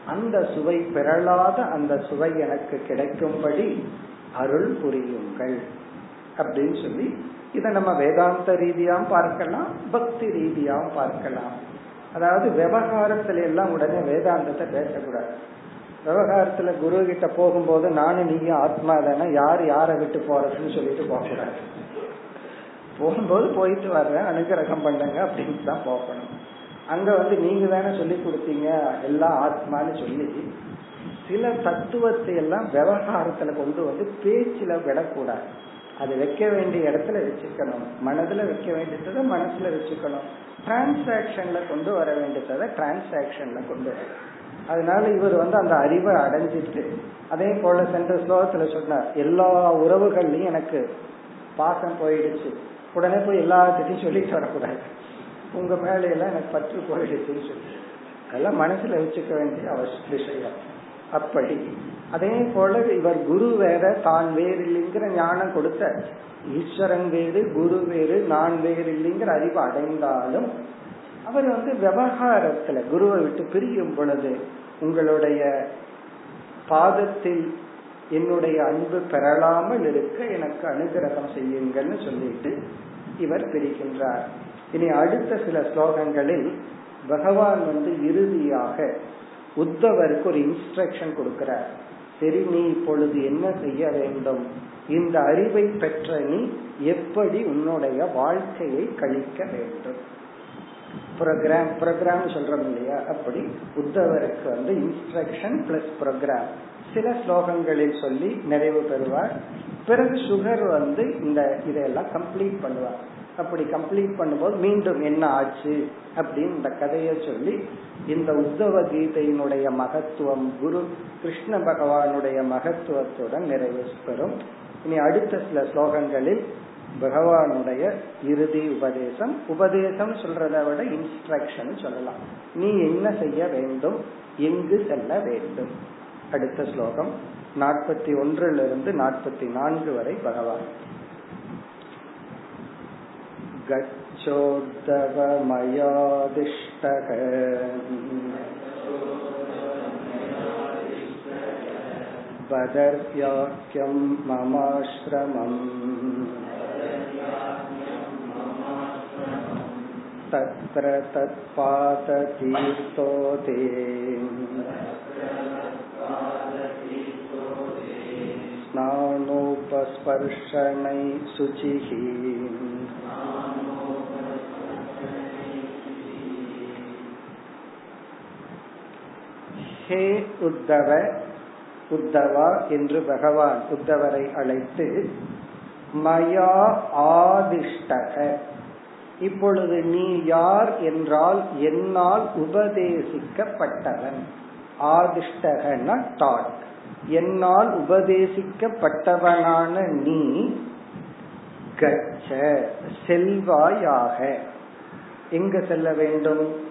அந்த சுவை பெறலாத அந்த சுவை எனக்கு கிடைக்கும்படி அருள் புரியுங்கள். அப்படின்னு சொல்லி இதை நம்ம வேதாந்த ரீதியாக பார்க்கலாம் பக்தி ரீதியாகவும் பார்க்கலாம். அதாவது விவகாரத்துல எல்லாம் உடனே வேதாந்தத்தை பேசக்கூடாது. விவகாரத்துல குரு கிட்ட போகும்போது நானும் நீயும் ஆத்மா தானே யார் யாரை விட்டு போறதுன்னு சொல்லிட்டு போகக்கூடாது. போகும்போது போயிட்டு வர்றேன் அனுகிரகம் பண்ணுங்க அப்படின்னு தான் போகணும். அங்க வந்து நீங்க தானே சொல்லி கொடுத்தீங்க எல்லாம் ஆத்மான்னு சொல்லி சில தத்துவத்தை எல்லாம் விவகாரத்துல கொண்டு வந்து பேச்சுல விடக்கூடாது. அது வைக்க வேண்டிய இடத்துல வச்சுக்கணும். மனதுல வைக்க வேண்டியதை மனசுல வச்சுக்கணும். டிரான்சாக்சன்ல கொண்டு வர வேண்டியதை டிரான்சாக்சன்ல கொண்டு வர. அதனால இவர் வந்து அந்த அறிவை அடைஞ்சிட்டு அதே போல சென்ற ஸ்லோகத்துல சொன்னார் எல்லா உறவுகள்லயும் எனக்கு பாசம் போயிடுச்சு. உடனே போய் எல்லாத்திட்டையும் சொல்லிட்டு வரக்கூடாது. உங்க மேலையெல்லாம் எனக்கு பற்று போயிடுச்சுன்னு சொல்லி அதெல்லாம் மனசுல வச்சுக்க வேண்டிய அவசிய விஷயம். அப்படி அதே போல இவர் குரு வேற தான் வேறு இல்லைங்கிற ஞானம் கொடுத்த ஈஸ்வரன் வேறு குரு வேறு நான் வேறு இல்லைங்கிற அறிவு அடைந்தாலும் அவர் வந்து விவகாரத்துல குருவை விட்டு பிரியும் பொழுது உங்களுடைய பாதத்தில் என்னுடைய அன்பு பெறலாமல் இருக்க எனக்கு அனுகிரகம் செய்யுங்கள்னு சொல்லிட்டு இவர் பிரிக்கின்றார். இனி அடுத்த சில ஸ்லோகங்களில் பகவான் வந்து இறுதியாக உத்தவருக்கு ஒரு இன்ஸ்ட்ரக்ஷன் கொடுக்கிறார். சரி நீ இப்பொழுது என்ன செய்ய வேண்டும்? இந்த அறிவை பெற்ற நீ எப்படி உன்னுடைய வாழ்க்கையை கழிக்க வேண்டும்? ப்ரோக்ராம் ப்ரோக்ராம் சொல்றோம் இல்லையா? அப்படி உத்தவருக்கு வந்து இன்ஸ்ட்ரக்ஷன் பிளஸ் ப்ரோக்ராம் சில ஸ்லோகங்களில் சொல்லி நிறைவு பெறுவார். பிறகு சுகர் வந்து இந்த இதையெல்லாம் கம்ப்ளீட் பண்ணுவார். அப்படி கம்ப்ளீட் பண்ணும்போது மீண்டும் என்ன ஆச்சு அப்படின்னு இந்த கதையை சொல்லி இந்த உத்தவ கீதையினுடைய மகத்துவம் குரு கிருஷ்ண பகவானுடைய மகத்துவத்துடன் நிறைவு பெறும். இனி அடுத்த சில ஸ்லோகங்களில் பகவானுடைய இறுதி உபதேசம். உபதேசம் சொல்றதை விட இன்ஸ்ட்ரக்ஷன் சொல்லலாம். நீ என்ன செய்ய வேண்டும்? எங்கு செல்ல வேண்டும்? அடுத்த ஸ்லோகம். நாற்பத்தி ஒன்றிலிருந்து நாற்பத்தி நான்கு வரை பகவான். गच्छोद्धवमयादिष्टः बदर्याख्यं ममाश्रमम् तत्र तत्पाततीर्थो ते स्नानोपस्पर्शनै शुचिः ஹே உத்தவ உத்தவா என்று பகவான் உத்தவரை அழைத்து மயா ஆதிஷ்டக. இப்பொழுது நீ யார் என்றால் என்னால் உபதேசிக்கப்பட்டவன். ஆதிஷ்டகன டாட் என்னால் உபதேசிக்கப்பட்டவனான நீ கச்ச செல்வாயாக. எங்க செல்ல வேண்டும்?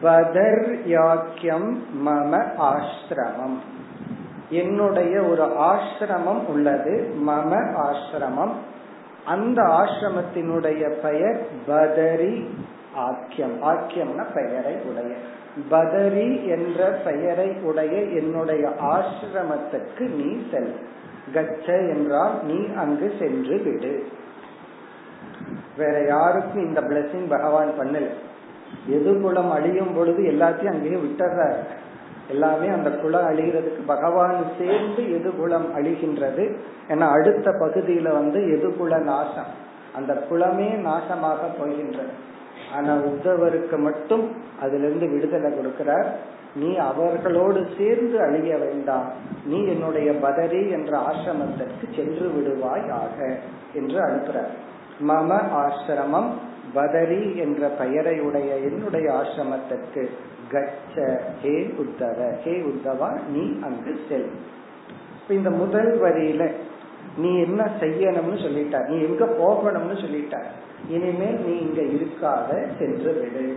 பதர் யாக்கியம் மம ஆசிரமம் என்னுடைய ஒரு ஆசிரமம் உள்ளது மம ஆசிரமம் அந்த ஆசிரமத்தினுடைய பெயர் பதரி ஆக்கியம். ஆக்கியம்னா பெயரை உடைய. பதரி என்ற பெயரை உடைய என்னுடைய ஆசிரமத்துக்கு நீ செல். கச்ச என்றால் நீ அங்கு சென்று விடு. வேற யாருக்கும் இந்த பிளஸிங் பகவான் பண்ணல. எது அழியும் பொழுது எல்லாத்தையும் அங்கேயே விட்டுறாரு. எல்லாமே அந்த குலம் அழிகிறதுக்கு பகவான் சேர்ந்து எதுகுலம் அழிகின்றது ஏன்னா அடுத்த பகுதியில வந்து எது குல நாசம். அந்த குலமே நாசமாக போகின்றது. ஆனா உத்தவருக்கு மட்டும் அதுல இருந்து விடுதலை கொடுக்கிறார். நீ அவர்களோடு சேர்ந்து அழிய வேண்டாம். நீ என்னுடைய பதரி என்ற ஆசிரமத்திற்கு சென்று விடுவாய் ஆக என்று அனுப்புறார் மம ஆசிரமம் பதரி என்ற பெயரையுடைய என்னுடைய ஆசிரமத்திற்கு கச்ச ஹே உத்தவ ஹே உத்தவா நீ அங்கு செல். இந்த முதல் வரியில நீ என்ன செய்யணும்னு சொல்லிட்டார். நீ எங்க போகணும்னு சொல்லிட்டார். இனிமேல் நீ இங்க இருக்காத சென்று விடு.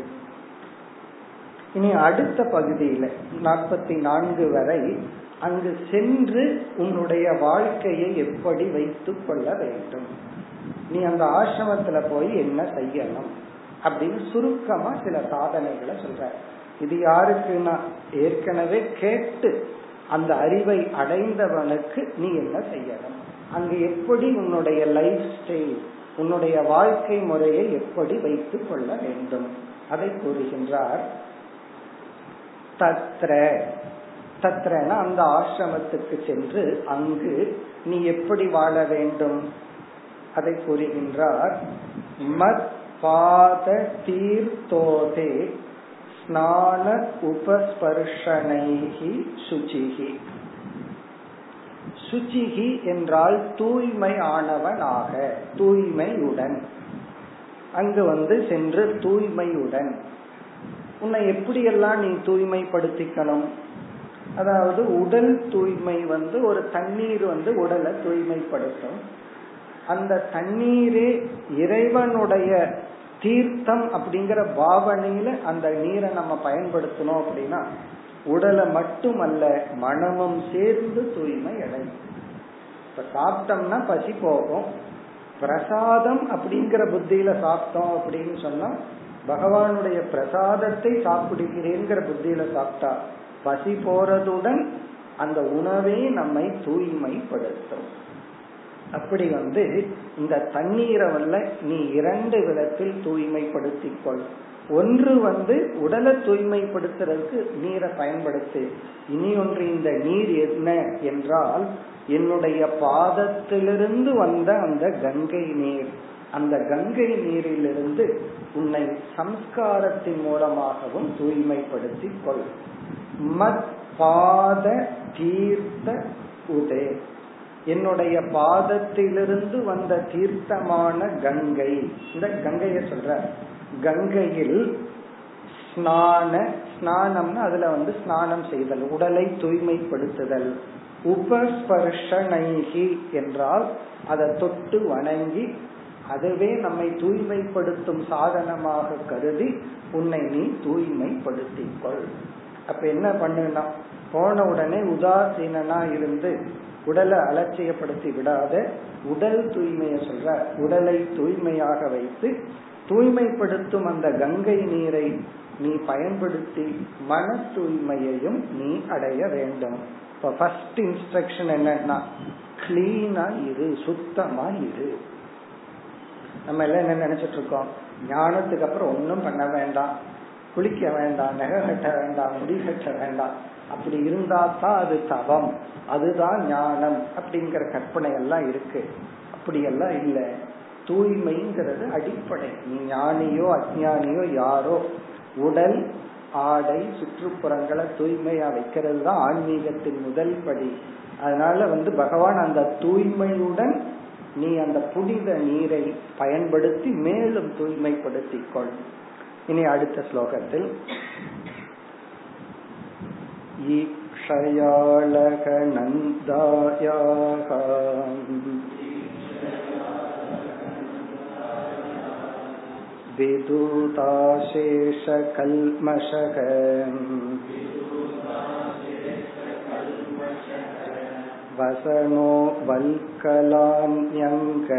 இனி அடுத்த பகுதியில நாற்பத்தி நான்கு வரை அங்கு சென்று உன்னுடைய வாழ்க்கையை எப்படி வைத்துக் கொள்ள வேண்டும்? நீ அந்த ஆசிரமத்துல போய் என்ன செய்யணும்? அப்படின்னு சுருக்கமா சில சாதனைகளை சொல்ற இது யாருக்குன்னா ஏற்கனவே கேட்டு அந்த அறிவை அடைந்தவனுக்கு நீ என்ன செய்யணும்? அங்கு எப்படி உன்னுடைய லைஃப் ஸ்டைல் உன்னுடைய வாழ்க்கை முறையை எப்படி வைத்துக் கொள்ள வேண்டும்? அதை கூறுகின்றார். தத்ர. தத்ரனா அந்த ஆசிரமத்துக்கு சென்று அங்கு நீ எப்படி வாழ வேண்டும்? அதை கூறுகின்றார். மத் பாத தீர்த்தோதே ஸ்நான உபஸ்பர்ஷனைகி சுச்சிகி சுச்சிகி என்றால் தூய்மை ஆனவனாக தூய்மையுடன். அங்கு வந்து சென்று தூய்மையுடன். உன்னை எப்படியெல்லாம் நீ தூய்மைப்படுத்திக்கணும்? அதாவது உடல் தூய்மை வந்து ஒரு தண்ணீர் வந்து உடலை தூய்மைப்படுத்தும். அந்த தண்ணீரே இறைவனுடைய தீர்த்தம் அப்படிங்கிற பாவனையில அந்த நீரை நம்ம பயன்படுத்தணும் அப்படின்னா உடலை மட்டுமல்ல மனமும் சேர்ந்து தூய்மை அடையும். இப்ப சாப்பிட்டோம்னா பசி போகும். பிரசாதம் அப்படிங்கிற புத்தியில சாப்பிட்டோம் அப்படின்னு சொன்னா பகவானுடைய பிரசாதத்தை சாப்பிடுகிறேங்கிற புத்தியில சாப்பிட்டா பசி போறதுடன் அந்த உணவே நம்மை தூய்மைப்படுத்தும். அப்படி வந்து இந்த தண்ணீரை வல்ல நீ இரண்டு விதத்தில் தூய்மைப்படுத்திக் கொள் ஒன்று வந்து உடலை தூய்மைப்படுத்துறதுக்கு நீரை பயன்படுத்து. இனி ஒன்று இந்த நீர் என்ன என்றால் என்னுடைய பாதத்திலிருந்து வந்த அந்த கங்கை நீர். அந்த கங்கை நீரிலிருந்து உன்னை சம்ஸ்காரத்தின் மூலமாகவும் தூய்மைப்படுத்திக் கொள் மத் பாத தீர்த்த உதே. என்னுடைய பாதத்திலிருந்து வந்த தீர்த்தமான கங்கை. இந்த கங்கைய சொல்ற கங்கையில் ஸ்நான ஸ்நானம்னா அதுல வந்து ஸ்நானம் செய்தல் உடலை தூய்மைப்படுத்துதல். உபஸ்பர்ஷனைகி என்றால் அதை தொட்டு வணங்கி அதுவே நம்மை தூய்மைப்படுத்தும் சாதனமாக கருதி உன்னை நீ தூய்மைப்படுத்திக் கொள் அப்ப என்ன பண்ணுனா போன உடனே உதாசீனா இருந்து உடலை அலட்சியப்படுத்தி விடாத உடல் தூய்மையை சொல்ற உடலை தூய்மையாக வைத்து தூய்மைப்படுத்தும் அந்த கங்கை நீரை நீ பயன்படுத்தி மன தூய்மையையும் நீ அடைய வேண்டும். இப்ப ஃபர்ஸ்ட் இன்ஸ்ட்ரக்ஷன் என்னன்னா கிளீனா இரு சுத்தமா இரு. நம்ம எல்லாம் என்ன நினைச்சிட்டு இருக்கோம்? ஞானத்துக்கு அப்புறம் ஒன்னும் பண்ண வேண்டாம். குளிக்க வேண்டாம் நகை கட்ட வேண்டாம் முடி கட்ட வேண்டாம். அப்படி இருந்தா தான் அது தவம். அதுதான் ஞானம் அப்படிங்கிற கற்பனை எல்லாம் இருக்கு. அப்படியெல்லாம் இல்லை. தூய்மைங்கிறது அடிப்படை. நீ ஞானியோ அஜானியோ யாரோ. உடல் ஆடை சுற்றுப்புறங்களை தூய்மையா வைக்கிறது தான் ஆன்மீகத்தின் முதல் படி. அதனால வந்து பகவான் அந்த தூய்மையுடன் நீ அந்த புனித நீரை பயன்படுத்தி மேலும் தூய்மைப்படுத்திக் கொள் இனி அடுத்த ஸ்லோகத்தில் ईक्षयालकनन्दायाः विदूताशेषकल्मषक वसनो वल्कलान्यङ्क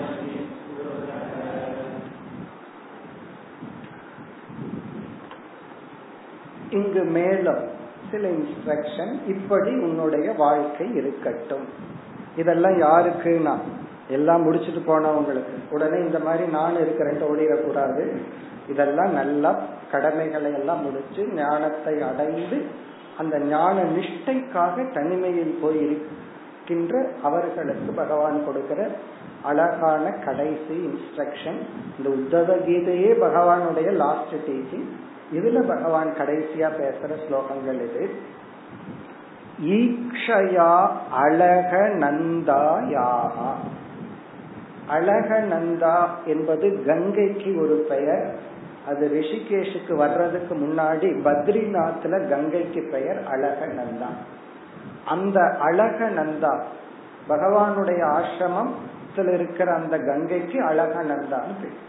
वन्यबुक्सुकनिःस्पृहः இங்கு மேலும் சில இன்ஸ்ட்ரக்ஷன் இப்படி உன்னுடைய வாழ்க்கை இருக்கட்டும் இதெல்லாம் யாருக்குன்னா எல்லாம் முடிச்சுட்டு போனவங்களுக்கு உடனே இந்த மாதிரி நான் இருக்கிறேன் ஓடிடக்கூடாது இதெல்லாம் நல்லா கடமைகளை எல்லாம் முடிச்சு ஞானத்தை அடைந்து அந்த ஞான நிஷ்டைக்காக தனிமையில் போய் இருக்கின்ற அவர்களுக்கு பகவான் கொடுக்கிற அழகான கடைசி இன்ஸ்ட்ரக்ஷன் இந்த உத்தவ கீதையே பகவானுடைய லாஸ்ட் டீச்சிங் இதுல பகவான் கடைசியா பேசுற ஸ்லோகங்கள் இது. ஈக்ஷயா அழக நந்தாயாகா அழக நந்தா என்பது கங்கைக்கு ஒரு பெயர். அது ரிஷிகேஷுக்கு வர்றதுக்கு முன்னாடி பத்ரிநாத்ல கங்கைக்கு பெயர் அழக நந்தா. அந்த அழக நந்தா. பகவானுடைய ஆசிரமத்தில் இருக்கிற அந்த கங்கைக்கு அழக நந்தான்னு பேர்.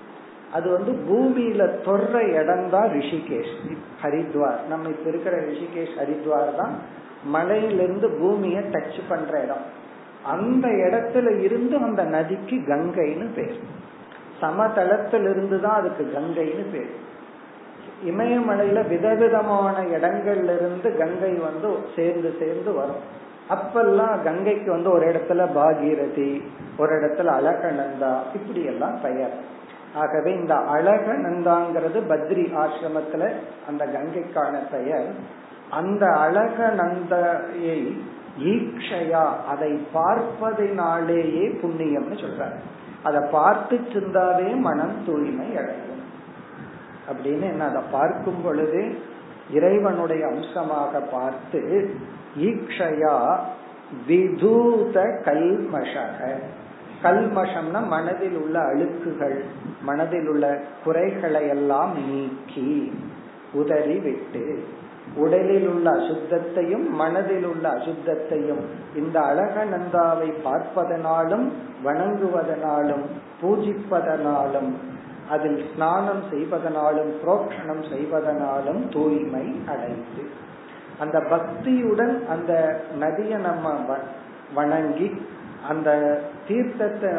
அது வந்து பூமியில தொடுற இடம் தான் ரிஷிகேஷ் ஹரித்வார். நம்ம இப்ப இருக்கிற ரிஷிகேஷ் ஹரித்வார் தான் மலையிலிருந்து பூமிய டச் பண்ற இடம். அந்த இடத்துல இருந்து அந்த நதிக்கு கங்கைன்னு பேர். சமதளத்திலிருந்து தான் அதுக்கு கங்கைன்னு பேர். இமயமலையில விதவிதமான இடங்கள்ல இருந்து கங்கை வந்து சேர்ந்து சேர்ந்து வரும். அப்பெல்லாம் கங்கைக்கு வந்து ஒரு இடத்துல பாகீரதி ஒரு இடத்துல அழகநந்தா இப்படி எல்லாம் பெயர். ஆகவே இந்த அழகநந்தாங்கிறது பத்ரி ஆசிரமத்துல அந்த கங்கைக்கான பெயர். அந்த அழகநந்தையை ஈக்ஷயா அதை பார்ப்பதினாலேயே புண்ணியம்னு சொல்றாரு. அதை பார்த்து சிந்தாவே மனம் தூய்மை அடையும். அப்படின்னு என்ன அதை பார்க்கும் பொழுது இறைவனுடைய அம்சமாக பார்த்து ஈக்ஷயா விதூத கல்மஷக. கல்மஷம்னா மனதில் உள்ள அழுக்குகள் மனதில் உள்ள குறைகளை எல்லாம் நீக்கி உதறி விட்டு உடலில் உள்ள அசுத்தத்தையும் மனதில் உள்ள அசுத்தத்தையும் இந்த அழகநந்தாவை பார்ப்பதனாலும் வணங்குவதனாலும் பூஜிப்பதனாலும் அதில் ஸ்நானம் செய்வதனாலும் புரோக்ஷணம் செய்வதனாலும் தூய்மை அடைந்து. அந்த பக்தியுடன் அந்த நதியை நம்ம வணங்கி அந்த தீர்த்தத்தை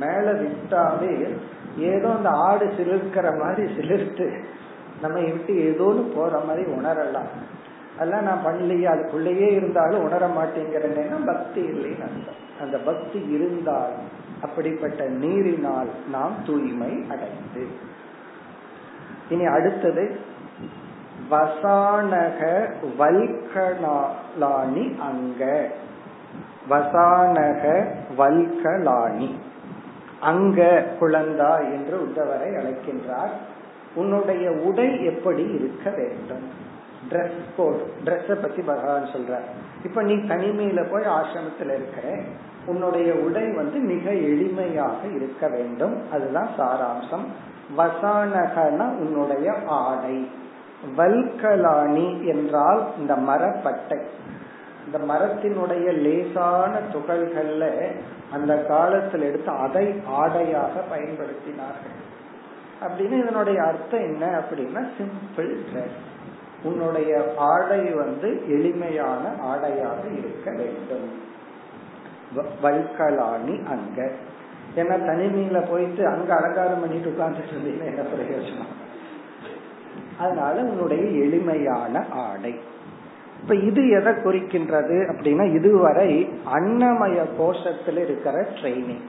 மேல விட்டாவே ஏதோ அந்த ஆடு சிலிர்க்கிற மாதிரி சிலிர்த்து நம்ம விட்டு ஏதோன்னு போற மாதிரி உணரலாம். அதெல்லாம் நான் பண்ணலையே அதுக்குள்ளேயே இருந்தாலும் உணர மாட்டேங்கிறேன்னா பக்தி இல்லைன்னு அர்த்தம். அந்த பக்தி இருந்தாலும் அப்படிப்பட்ட நீரினால் நாம் தூய்மை அடைந்து. இனி அடுத்தது வசானக வல்கலாணி அங்க. வசானக வல்கலாணி அங்க குழந்தா என்று உத்தவரை அழைக்கின்றார். உன்னுடைய உடை எப்படி இருக்க வேண்டும்? ட்ரெஸ் கோட் ட்ரெஸ்ஸ பத்தி பகவான் சொல்ற இப்ப நீ தனிமையில போய் ஆசிரமத்துல இருக்கிற உன்னுடைய உடை வந்து மிக எளிமையாக இருக்க வேண்டும். அதுதான் சாராம்சம். வசானகன உன்னுடைய ஆடை. வல்கலாணி என்றால் இந்த மரப்பட்டை. இந்த மரத்தினுடைய லேசான துகள்கள்ல அந்த காலத்தில் எடுத்து அதை ஆடையாக பயன்படுத்தினார்கள். அப்படின்னு இதனுடைய அர்த்தம் என்ன அப்படின்னா சிம்பிள் ட்ரெஸ் உன்னுடைய ஆடை வந்து எளிமையான ஆடையாக இருக்க வேண்டும். வைக்கலாணி அங்க. ஏன்னா தனிமையில போயிட்டு அங்க அலங்காரம் பண்ணிட்டு உட்கார்ந்துட்டு இருந்தீங்கன்னா என்ன பிரயோஜனம்? அதனால உன்னுடைய எளிமையான ஆடை. இப்ப இது எதை குறிக்கின்றது அப்படின்னா இதுவரை அன்னமய கோஷத்துல இருக்கிற ட்ரைனிங்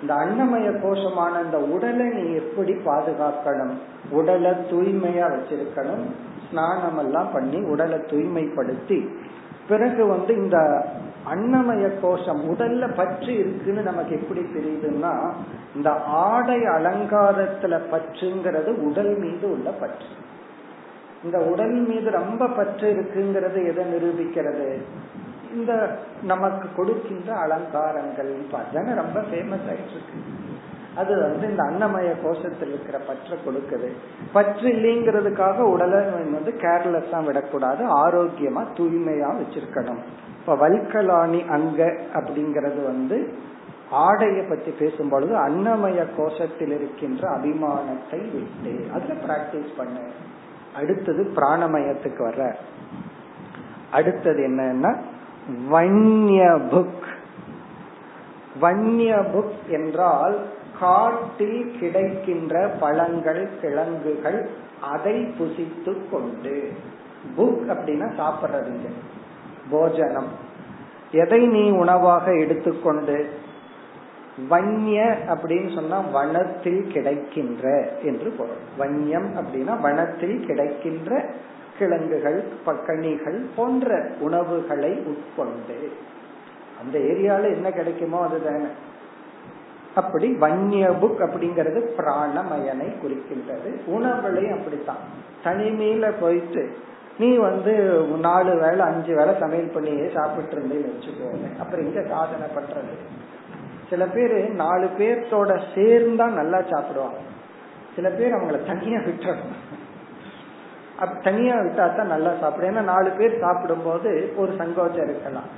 இந்த அன்னமய கோஷமான இந்த உடலை நீ எப்படி பாதுகாக்கணும்? உடலை தூய்மையா வச்சிருக்கணும். ஸ்நானம் எல்லாம் பண்ணி உடலை தூய்மைப்படுத்தி பிறகு வந்து இந்த அன்னமய கோஷம் உடல்ல பற்று இருக்குன்னு நமக்கு எப்படி தெரியுதுன்னா இந்த ஆடை அலங்காரத்துல பற்றுங்கிறது உடல் மீது உள்ள பற்று. இந்த உடல் மீது ரொம்ப பற்று இருக்குங்கிறது எதை நிரூபிக்கிறது? இந்த நமக்கு கொடுக்கின்ற அலங்காரங்கள். தானே ரொம்ப ஃபேமஸ் ஆயிட்டு இருக்கு அது வந்து இந்த அன்னமய கோஷத்தில் இருக்கிற பற்ற கொடுக்குது. பற்று இல்லைங்கிறதுக்காக உடலை வந்து கேர்லெஸ்ஸா விடக்கூடாது ஆரோக்கியமா தூய்மையா வச்சிருக்கணும். இப்ப வல்கலாணி அங்க அப்படிங்கறது வந்து ஆடைய பத்தி பேசும் பொழுது அன்னமய கோஷத்தில் இருக்கின்ற அபிமானத்தை விட்டு அதுல பிராக்டிஸ் பண்ணு. அடுத்தது பிராணமயத்துக்கு வர்ற. அடுத்தது என்னன்னா வன்ய புக். வன்ய புக் என்றால் காட்டில் கிடைக்கின்ற பழங்கள் கிழங்குகள் அதை புசித்து கொண்டு. புக் அப்படின்னா சாப்பிடுறதுங்க போஜனம். எதை நீ உணவாக எடுத்துக்கொண்டு வன்ய அப்படின்னு சொன்னா வனத்தில் கிடைக்கின்ற என்று பொருள். வன்யம் அப்படின்னா வனத்தில் கிடைக்கின்ற கிழங்குகள் பக்கணிகள் போன்ற உணவுகளை உட்கொண்டு. அந்த ஏரியால என்ன கிடைக்குமோ அதுதானே. அப்படி வன்ய புக் அப்படிங்கிறது பிராணமயனை குறிக்கின்றது. உணவுலையும் அப்படித்தான். தனிமையில போயிட்டு நீ வந்து நாலு வேலை அஞ்சு வேலை சமையல் பண்ணியே சாப்பிட்டு இருந்தேன்னு வச்சுக்கோங்க அப்புறம் இங்க சாதனை பண்றது. சில பேர் நாலு பேர்த்தோட சேர்ந்தா நல்லா சாப்பிடுவாங்க. சில பேர் அவங்கள தனியா விட்டுறணும். தனியா விட்டா தான் நல்லா சாப்பிடும். ஏன்னா நாலு பேர் சாப்பிடும் போது ஒரு சங்கோச்சம் இருக்கலாம்.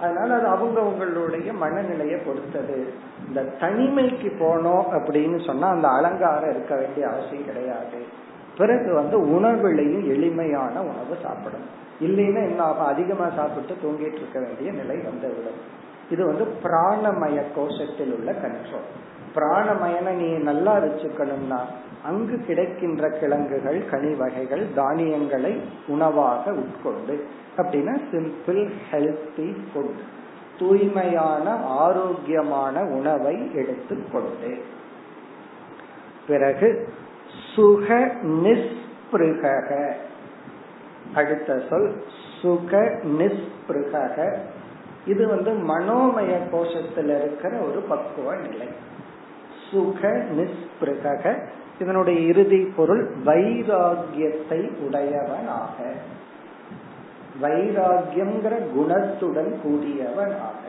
அதனால அது அவங்கவுங்களுடைய மனநிலையை பொறுத்தது. இந்த தனிமைக்கு போனோம் அப்படின்னு சொன்னா அந்த அலங்காரம் இருக்க வேண்டிய அவசியம் கிடையாது. பிறகு வந்து உணவுலையும் எளிமையான உணவு சாப்பிடும். இல்லைன்னா என்ன ஆகும் அதிகமா சாப்பிட்டு தூங்கிட்டு இருக்க வேண்டிய நிலை வந்துவிடும். இது வந்து பிராணமய கோஷத்தில் உள்ள கண்ட்ரோல் பிராணமயனை நீ நல்லா வச்சுக்கணும்னா அங்கு கிடைக்கின்ற கிழங்குகள் கனி வகைகள் தானியங்களை உணவாக உட்கொண்டு அப்படின்னா சிம்பிள் ஹெல்த்தி ஃபுட் தூய்மையான ஆரோக்கியமான உணவை எடுத்துக்கொண்டு. பிறகு சுக நிஸ்பிருக அடுத்த சொல் சுக நிஸ்பிருக இது வந்து மனோமய கோஷத்தில் இருக்கிற ஒரு பக்குவ நிலை. சுக நிஸ்பிருக இதனுடைய இறுதி பொருள் வைராகியத்தை உடையவனாக. வைராகியம்ங்கிற குணத்துடன் கூடியவனாக.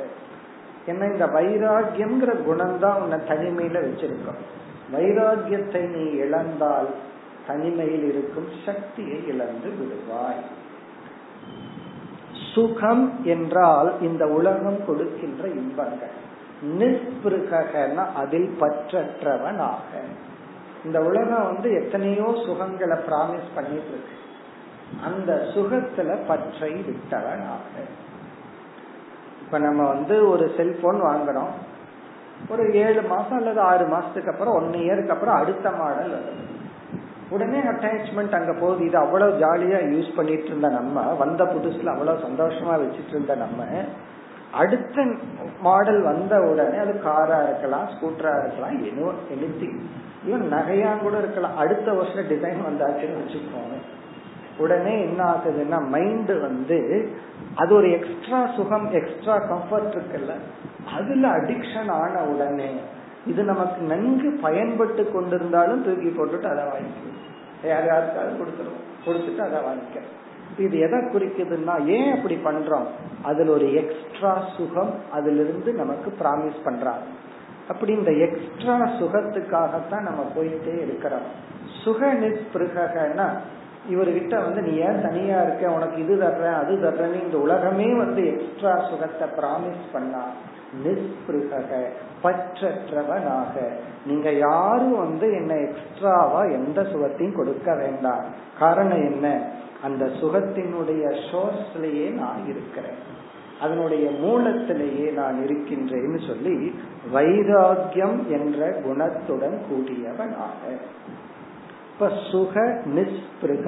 என்ன இந்த வைராகியம்ங்கிற குணம் தான் உன்னை தனிமையில வச்சிருக்கோம். வைராகியத்தை நீ இழந்தால் தனிமையில் இருக்கும் சக்தியை இழந்து விடுவாய். சுகம் என்றால் இந்த உலகம் கொடுக்கின்ற இன்பங்கள். நிஸ்பிருகனா அதில் பற்றற்றவனாக. இந்த உலகம் வந்து எத்தனையோ சுகங்களை பிராமிஸ் பண்ணிட்டு இருக்கு அந்த சுகத்துல பற்றை விட்டவனாக. இப்ப நம்ம வந்து ஒரு செல்போன் வாங்குறோம். ஒரு ஏழு மாசம் அல்லது ஆறு மாசத்துக்கு அப்புறம் ஒன் இயருக்கு அப்புறம் அடுத்த மாடல் வரும். உடனே அட்டாச்மெண்ட் அங்க போகுது. இது அவ்வளவு ஜாலியா யூஸ் பண்ணிட்டு இருந்த நம்ம வந்த புதுசுல அவ்வளவு சந்தோஷமா வச்சிட்டு இருந்த நம்ம அடுத்த மாடல் வந்த உடனே அது காரா இருக்கலாம் ஸ்கூட்டரா இருக்கலாம் எனோ எனித்திங் ஈவன் நகையா கூட இருக்கலாம். அடுத்த வருஷம் டிசைன் வந்தாச்சுன்னு வச்சுக்கோங்க. உடனே என்ன ஆகுதுன்னா மைண்ட் வந்து அது ஒரு எக்ஸ்ட்ரா சுகம் எக்ஸ்ட்ரா கம்ஃபர்ட் இருக்குல்ல. அதுல அடிக்ஷன் ஆன உடனே இது நமக்கு நன்கு பயன்பட்டு கொண்டிருந்தாலும் தூக்கி போட்டுட்டு அதை வாங்கிக்கணும். யார் யாருக்காவது கொடுத்துருவோம் கொடுத்துட்டு அதை வாங்கிக்க இது எதை குறிக்குதுன்னா ஏன் அப்படி பண்றோம்? அதுல ஒரு எக்ஸ்ட்ரா சுகம் அதுல இருந்து நமக்கு ப்ராமிஸ் பண்றாங்க. அப்படி இந்த எக்ஸ்ட்ரா சுகத்துக்காகத்தான் நம்ம போயிட்டே இருக்கிறோம். சுக நிஸ்பிருகன்னா இவர்கிட்ட வந்து நீ ஏன் தனியா இருக்க? உனக்கு இது தர்றேன் அது தர்றேன்னு இந்த உலகமே வந்து எக்ஸ்ட்ரா சுகத்தை ப்ராமிஸ் பண்ணா நிஸ்பிருக பற்றற்றவனாக. நீங்க யாரும் வந்து என்ன எக்ஸ்ட்ராவா எந்த சுகத்தையும் கொடுக்க வேண்டாம். காரணம் என்ன? அந்த சுகத்தினுடைய சோர்ஸ்லயே நான் இருக்கிறேன். அதனுடைய மூலத்திலேயே நான் இருக்கின்றேன்னு சொல்லி வைராகியம் என்ற குணத்துடன் கூடியவனாக. இப்ப சுக நிஸ்பிருக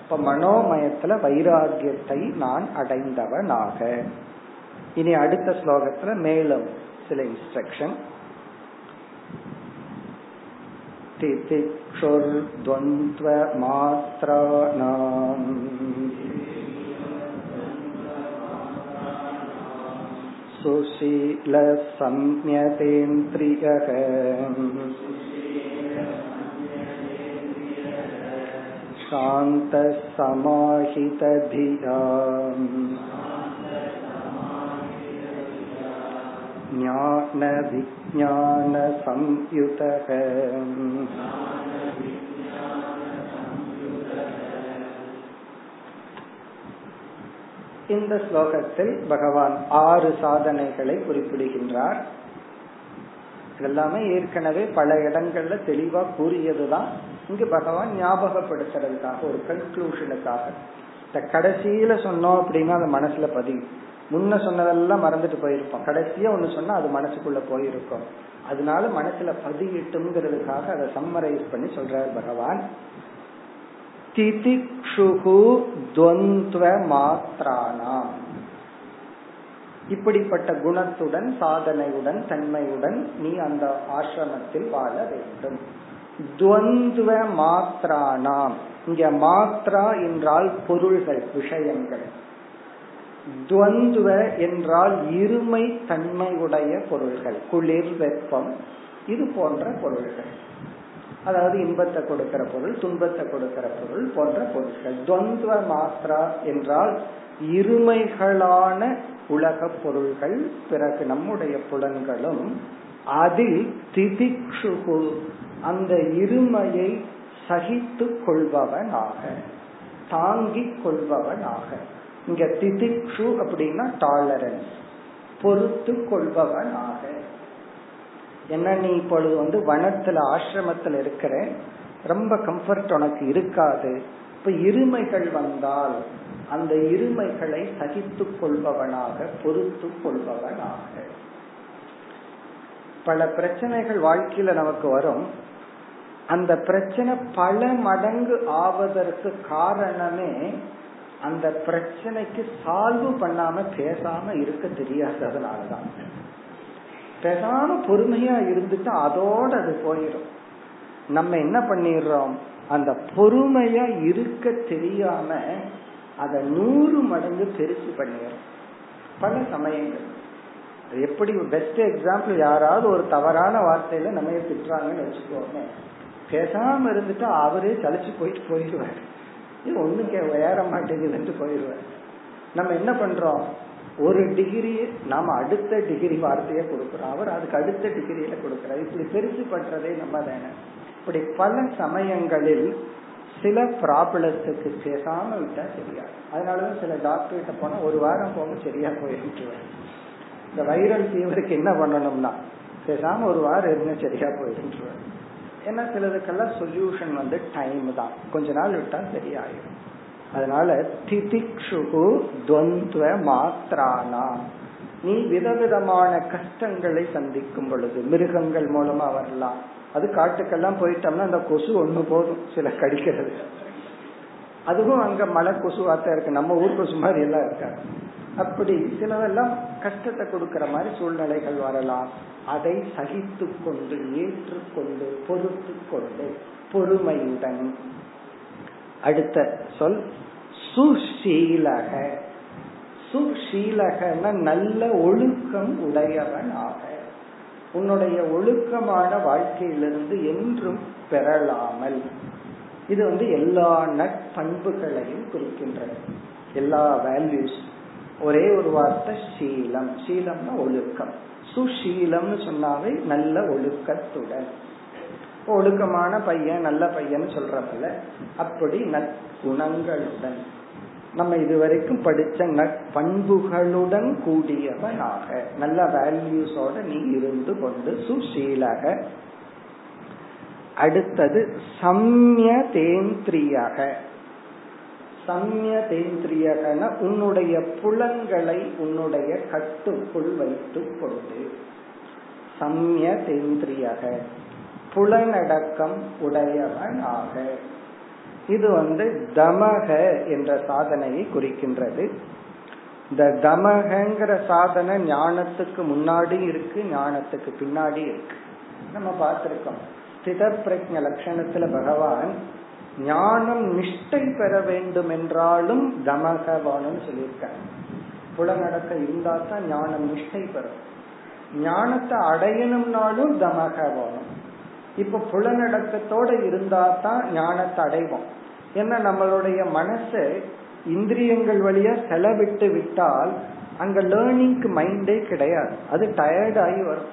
இப்ப மனோமயத்துல வைராகியத்தை நான் அடைந்தவனாக இனி அடுத்த ஸ்லோகத்துல மேலும் சில இன்ஸ்ட்ரக்ஷன் तितिक्षुर्द्वन्द्वमात्राणाम् सुशीलसंज्ञतेन्द्रियः शान्तः समाहितधिया ज्ञानविज्ञानसंयुतः இந்த ஸ்லோகத்தில் பகவான் ஆறு சாதனைகளை குறிப்பிடுகின்றார் எல்லாமே ஏற்கனவே பல இடங்கள்ல தெளிவா கூறியதுதான் இங்கு பகவான் ஞாபகப்படுத்துறதுக்காக ஒரு கன்க்ளூஷனுக்காக இந்த கடைசியில சொன்னோம் அப்படின்னா அது மனசுல பதியும். முன்ன சொன்னதெல்லாம் மறந்துட்டு போயிருப்போம். கடைசியா ஒண்ணு சொன்னா அது மனசுக்குள்ள போயிருக்கும். அதனால மனசுல பதியிட்டுங்கிறதுக்காக அதை சம்மரைஸ் பண்ணி சொல்றார் பகவான். திதிக்ஷுகு துவந்துவ மாத்ரானாம். இப்படிப்பட்ட குணத்துடன் சாதனையுடன் தன்மையுடன் நீ அந்த ஆசிரமத்தில் வாழ வேண்டும். துவந்துவ மாத்ரானாம். இங்க மாத்ரா என்றால் பொருள்கள் விஷயங்கள். துவந்துவ என்றால் இருமை தன்மையுடைய பொருள்கள் குளிர் வெப்பம் இது போன்ற பொருள்கள். அதாவது இன்பத்தை கொடுக்கிற பொருள் துன்பத்தை கொடுக்கிற பொருள் போன்ற பொருட்கள் துவந்துவ மாத்ரா என்றால் இருமைகளான உலக பொருள்கள் பிறகு நம்முடைய புலன்களும் அதில் திதிக்ஷுகு அந்த இருமையை சகித்து கொள்பவனாக தாங்கிக் கொள்பவனாக. இங்க திதிக்ஷு அப்படின்னா டாலரன்ஸ் பொறுத்து கொள்பவனாக. என்ன நீ இப்பொழுது வந்து வனத்துல ஆசிரமத்துல இருக்கிற ரொம்ப கம்ஃபர்ட் உனக்கு இருக்காது. இப்ப இருமைகள் வந்தால் அந்த இருமைகளை சகித்து கொள்பவனாக பொறுத்து கொள்பவனாக. பல பிரச்சனைகள் வாழ்க்கையில நமக்கு வரும். அந்த பிரச்சனை பல மடங்கு ஆவதற்கு காரணமே அந்த பிரச்சனைக்கு சால்வ் பண்ணாம பேசாம இருக்க தெரியாததுனாலதான். பேசாம பொறுமையா இருந்துட்டு அதோட அது போயிடும் நம்ம என்ன பண்ணிடுறோம்? அந்த பொறுமையா இருக்க தெரியாம அத நூறு மடங்கு பெருசு பண்ணிடுறோம். பல சமயங்கள். எப்படி பெஸ்ட் எக்ஸாம்பிள் யாராவது ஒரு தவறான வார்த்தையில நம்ம திட்டுறாங்கன்னு வச்சுக்கோங்க பேசாம இருந்துட்டு அவரே சலிச்சு போயிட்டு போயிடுவார் இது ஏற மாட்டேங்குதுன்ட்டு போயிடுவார் நம்ம என்ன பண்றோம்? ஒரு டிகிரி நாம அடுத்த டிகிரி வார்த்தையை கொடுக்குறோம். அவர் அதுக்கு அடுத்த டிகிரியில கொடுக்கிறார். இப்படி பெருசு பண்றதே நம்ம தானே. இப்படி பல சமயங்களில் சில ப்ராப்ளத்துக்கு பேசாம விட்டா சரியாது அதனாலதான் சில டாக்டர் கிட்ட போனா ஒரு வாரம் போக சரியா போயிட்டு இந்த வைரல் ஃபீவருக்கு என்ன பண்ணணும்னா பேசாம ஒரு வாரம் இருந்து சரியா போயிட்டு ஏன்னா சிலதுக்கெல்லாம் சொல்யூஷன் வந்து டைம் தான். கொஞ்ச நாள் விட்டா சரியாயிடும். அதனால திதிக்ஷுகு துவந்துவ மாத்திரானா நீ விதவிதமான கஷ்டங்களை சந்திக்கும் பொழுது மிருகங்கள் மூலமா வரலாம். அது காட்டுக்கெல்லாம் போயிட்டோம்னா அந்த கொசு ஒண்ணு போதும். சில கடிக்கிறது. அதுவும் அங்க மலை கொசுவாத்தான் இருக்கு. நம்ம ஊர் கொசு மாதிரி எல்லாம் இருக்காது அப்படி சிலதெல்லாம் கஷ்டத்தை கொடுக்கற மாதிரி சூழ்நிலைகள் வரலாம். அதை சகித்து கொண்டு ஏற்றுக்கொண்டு பொறுத்து கொண்டு பொறுமையுடன் அடுத்த சொல் சுஷீலக சுஷீலகன நல்ல ஒழுக்கம் உடையவன் ஆக. உன்னுடைய ஒழுக்கமான வாழ்க்கையிலிருந்து என்றும் பெறலாமல். இது வந்து எல்லா நட்பண்புகளையும் குறிக்கின்றது. எல்லா வேல்யூஸ் ஒரே ஒரு வார்த்தை சீலம். சீலம்னா ஒழுக்கம். சுஷீலம்னு சொன்னாவே நல்ல ஒழுக்கத்துடன். ஒழுக்கமான பையன் நல்ல பையன் சொல்றப்பல அப்படி நற்குணங்களுடன் நம்ம இதுவரைக்கும் படிச்ச நட்பண்புகளுடன் கூடியவனாக நல்ல வேல்யூஸோட நீ இருந்து கொண்டு சுசீலக. அடுத்தது சம்ய தேந்திரியாக சம்ய தேந்திரியகன உன்னுடைய புலன்களை உன்னுடைய கட்டுக்குள் வைத்துக் கொண்டு. சம்ய தேந்திரியக புலனடக்கம் உடையவனாக. இது வந்து தமக என்ற சாதனையை குறிக்கின்றது. இந்த தமகங்கிற சாதனை ஞானத்துக்கு முன்னாடி இருக்கு ஞானத்துக்கு பின்னாடி இருக்கு. நம்ம பார்த்திருக்கோம். ஸ்தித பிரஜ லட்சணத்துல பகவான் ஞானம் நிஷ்டை பெற வேண்டும் என்றாலும் தமகவானம் சொல்லியிருக்காங்க புலநடக்க இருந்தா தான் ஞானம் நிஷ்டை பெறும். ஞானத்தை அடையணும்னாலும் தமகவானம் இப்ப புலநடக்கத்தோட இருந்தா தான் ஞானத்தை அடைவோம். ஏன்னா நம்மளுடைய மனசு இந்திரியங்கள் வழியா செலவிட்டு விட்டால் அங்க லேர்னிங்க்கு மைண்டே கிடையாது. அது டயர்டாகி வரும்.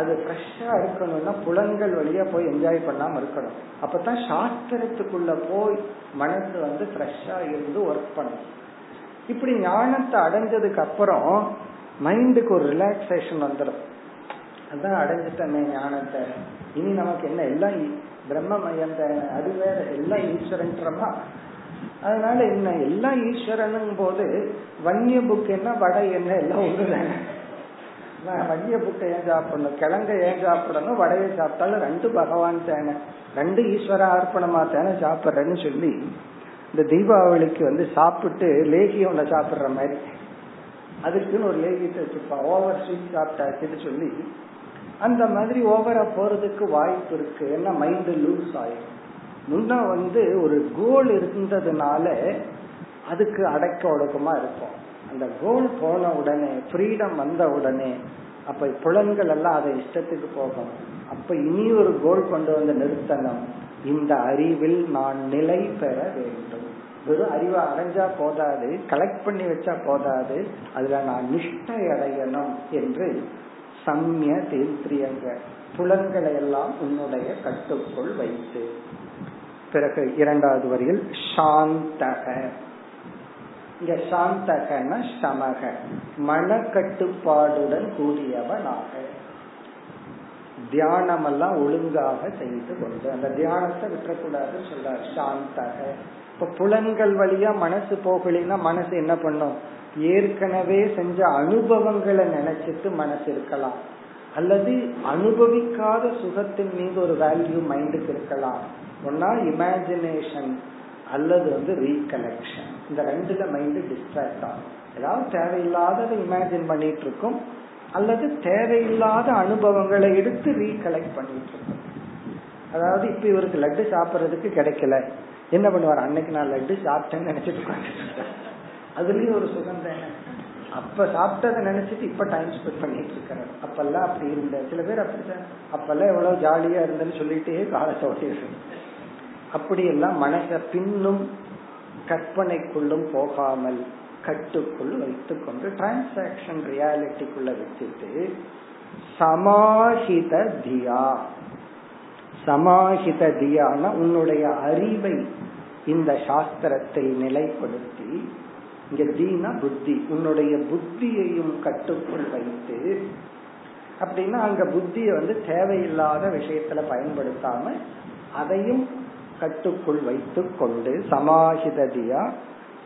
அது ஃப்ரெஷ்ஷா இருக்கணும்னா புலன்கள் வழியா போய் என்ஜாய் பண்ணாம இருக்கணும். அப்பதான் சாஸ்திரத்துக்குள்ள போய் மனசு வந்து ஃப்ரெஷ்ஷா இருந்து ஒர்க் பண்ணும். இப்படி ஞானத்தை அடைஞ்சதுக்கு அப்புறம் மைண்டுக்கு ஒரு ரிலாக்ஸேஷன் வந்துடும் அதான் அடைஞ்சிட்டமே ஞானத்தை. இனி நமக்கு என்ன? எல்லாம் பிரம்மமயம் அது வேற. எல்லாம் ஈஸ்வரன்றமா அதனால என்ன? எல்லாம் ஈஸ்வரனும் போது வன்னிய புக் என்ன வடை என்ன? எல்லாம் நான் வன்னிய புட்டை ஏன் சாப்பிடணும்? கிழங்க ஏன் சாப்பிடணும்? வடையை சாப்பிட்டாலும் ரெண்டு பகவான் தேனை ரெண்டு ஈஸ்வர அர்ப்பணமா தேனை சாப்பிட்றேன்னு சொல்லி இந்த தீபாவளிக்கு வந்து சாப்பிட்டு லேகி ஒன்ன சாப்பிடுற மாதிரி. அதுக்குன்னு ஒரு லேகியத்தை வச்சிருப்பான். ஓவர் ஸ்வீட் சாப்பிட்டாச்சுன்னு சொல்லி அந்த மாதிரி ஓவரா போறதுக்கு வாய்ப்பு இருக்கு. ஏன்னா மைண்ட் லூஸ் ஆயிடும் முன்ன வந்து ஒரு கோல் இருந்ததுனால அதுக்கு அடக்க ஒடுக்கமா இருப்போம். அந்த கோல் போன உடனே ஃப்ரீடம் வந்த உடனே அப்ப புலன்கள் எல்லாம் அதை இஷ்டத்துக்கு போகும். அப்ப இனி ஒரு கோல் கொண்டு வந்து நிறுத்தணும். இந்த அறிவில் நான் நிலை பெற வேண்டும். வெறும் அறிவை அடைஞ்சா போதாது கலெக்ட் பண்ணி வச்சா போதாது அதுல நான் நிஷ்டை அடையணும் என்று சம்ய தேந்திரியங்க புலன்களை எல்லாம் உன்னுடைய கட்டுக்குள் வைத்து. பிறகு இரண்டாவது வரியில் சாந்தக. இங்க சாந்தகன சமக மன கட்டுப்பாடுடன் கூடியவனாக. தியானம் எல்லாம் ஒழுங்காக செய்து கொண்டு அந்த தியானத்தை விட்டுறக்கூடாதுன்னு சொல்றார் சாந்தக. இப்ப புலன்கள் வழியா மனசு போகலைன்னா மனசு என்ன பண்ணும்? ஏற்கனவே செஞ்ச அனுபவங்களை நினைச்சிட்டு மனசு இருக்கலாம். அல்லது அனுபவிக்காத சுகத்தின் மீது ஒரு வேல்யூ மைண்டுக்கு இருக்கலாம். ஒன்னா இமேஜினேஷன் அல்லது வந்து ரீகலெக்ஷன் இந்த ரெண்டுல மைண்டு டிஸ்ட்ராக்ட் ஆகும். ஏதாவது தேவையில்லாததை இமேஜின் பண்ணிட்டு இருக்கும் அல்லது தேவையில்லாத அனுபவங்களை எடுத்து ரீகலெக்ட் பண்ணிட்டு இருக்கும் அதாவது இப்ப இவருக்கு லட்டு சாப்பிட்றதுக்கு கிடைக்கல. என்ன பண்ணுவார்? அன்னைக்கு நான் லட்டு சாப்பிட்டேன்னு நினைச்சிட்டு உட்காந்துட்டு அதுலயும் ஒரு சுகம் தானே. அப்ப சாப்பிட்டதை நினைச்சிட்டு இப்ப டைம் ஸ்பெண்ட் பண்ணிட்டு இருக்கிறார் அப்பெல்லாம் அப்படி இருந்த சில பேர் அப்படித்தான். அப்பெல்லாம் எவ்வளவு ஜாலியா இருந்தேன்னு சொல்லிட்டே காலத்தை அப்படி எல்லாம் மனச பின்னும் கற்பனைக்குள்ளும் போகாமல் கட்டுக்குள் வைத்துக்கொண்டு டிரான்சாக்சன் ரியாலிட்டிக்குள்ள வச்சுட்டு சமாஹித தியா. சமாஹித தியான உன்னுடைய அறிவை இந்த சாஸ்திரத்தில் நிலைப்படுத்தி இங்க தீனா புத்தி உன்னுடைய புத்தியையும் கட்டுக்குள் வைத்து அப்படின்னா அங்க புத்தியை வந்து தேவையில்லாத விஷயத்துல பயன்படுத்தாம அதையும் கட்டுக்குள் வைத்து கொண்டு சமாஹிததியா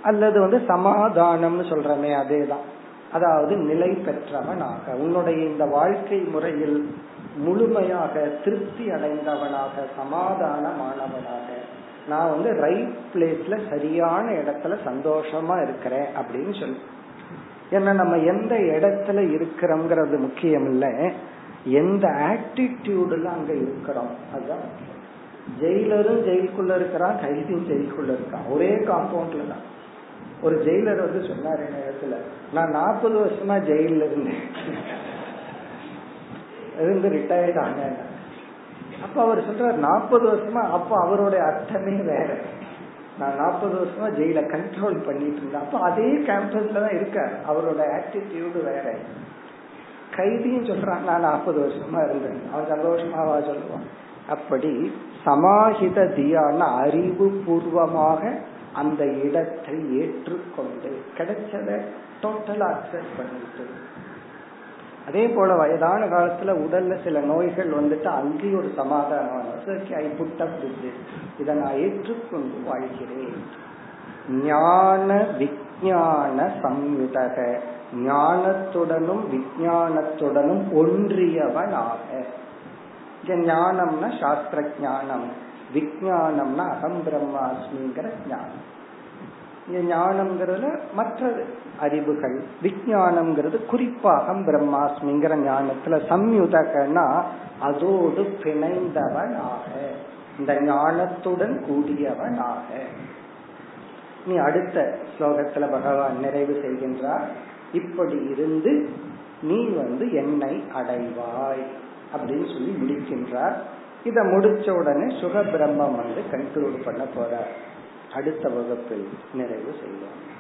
அல்லது வந்து சமாதானம்னு சொல்றமே அதேதான். அதாவது நிலை பெற்றவனாக உன்னுடைய இந்த வாழ்க்கை முறையில் முழுமையாக திருப்தி அடைந்தவனாக சமாதானமானவனாக நான் வந்து ரைட் பிளேஸ்ல சரியான இடத்துல சந்தோஷமா இருக்கிறேன் அப்படின்னு சொல்லி. ஏன்னா நம்ம எந்த இடத்துல இருக்கிறோம்ங்கிறது முக்கியம் இல்லை எந்த ஆட்டிடியூடுல அங்க இருக்கிறோம். அதுதான் ஜெயிலரும் ஜெயிலுக்குள்ள இருக்கிறான் கைதியும் ஜெயிலுக்குள்ள இருக்கான். ஒரே காம்பவுண்ட்ல தான். ஒரு ஜெயிலர் வந்து சொன்னார் இடத்துல நான் நாற்பது வருஷமா ஜெயில இருந்தேன். இருந்து ரிட்டையர்ட் ஆனேன். அப்ப அவர் சொல்றாரு நாற்பது வருஷமா அப்ப அவருடைய அர்த்தமே வேற. நான் நாற்பது வருஷமா ஜெயில கண்ட்ரோல் பண்ணிட்டு இருந்தேன். அப்ப அதே கேம்பஸ்ல தான் இருக்கார். அவரோட ஆட்டிடியூடு வேற. கைதியும் சொல்றான் நான் நாற்பது வருஷமா இருந்தேன். அவன் சந்தோஷமாவா சொல்லுவான்? அப்படி சமாஹித தியான அறிவு பூர்வமாக அந்த இடத்தை ஏற்றுக்கொண்டு கிடைச்சத டோட்டலா அக்செப்ட் பண்ணிட்டு. அதே போல வயதான காலத்துல உடல்ல சில நோய்கள் வந்துட்டு அங்கேயும் ஒரு சமாதானம் இதை நான் ஏற்றுக்கொண்டு வாழ்கிறேன். ஞான விஞ்ஞான சம்யுதக. ஞானத்துடனும் விஞ்ஞானத்துடனும் ஒன்றியவனாக. ஞானம்னா சாஸ்திர ஞானம் விஜயானம்னா அகம் பிரம்மாஸ்மிங்கிற ஞானம். ஞானம்ங்கிறதுல மற்ற அறிவுகள் விஜயானம்ங்கிறது குறிப்பாக பிரம்மாஸ்மிங்கிற ஞானத்துல சம்யுதகனா அதோடு பிணைந்தவனாக இந்த ஞானத்துடன் கூடியவனாக. நீ அடுத்த ஸ்லோகத்துல பகவான் நிறைவு செய்கின்றார். இப்படி இருந்து நீ வந்து என்னை அடைவாய். அப்படின்னு சொல்லி முடிக்கின்றார். இத முடிச்ச உடனே சுக பிரம்மம் வந்து கன்க்ளூட் பண்ண போறார். அடுத்த வகுப்பில் நிறைவு செய்வோம்.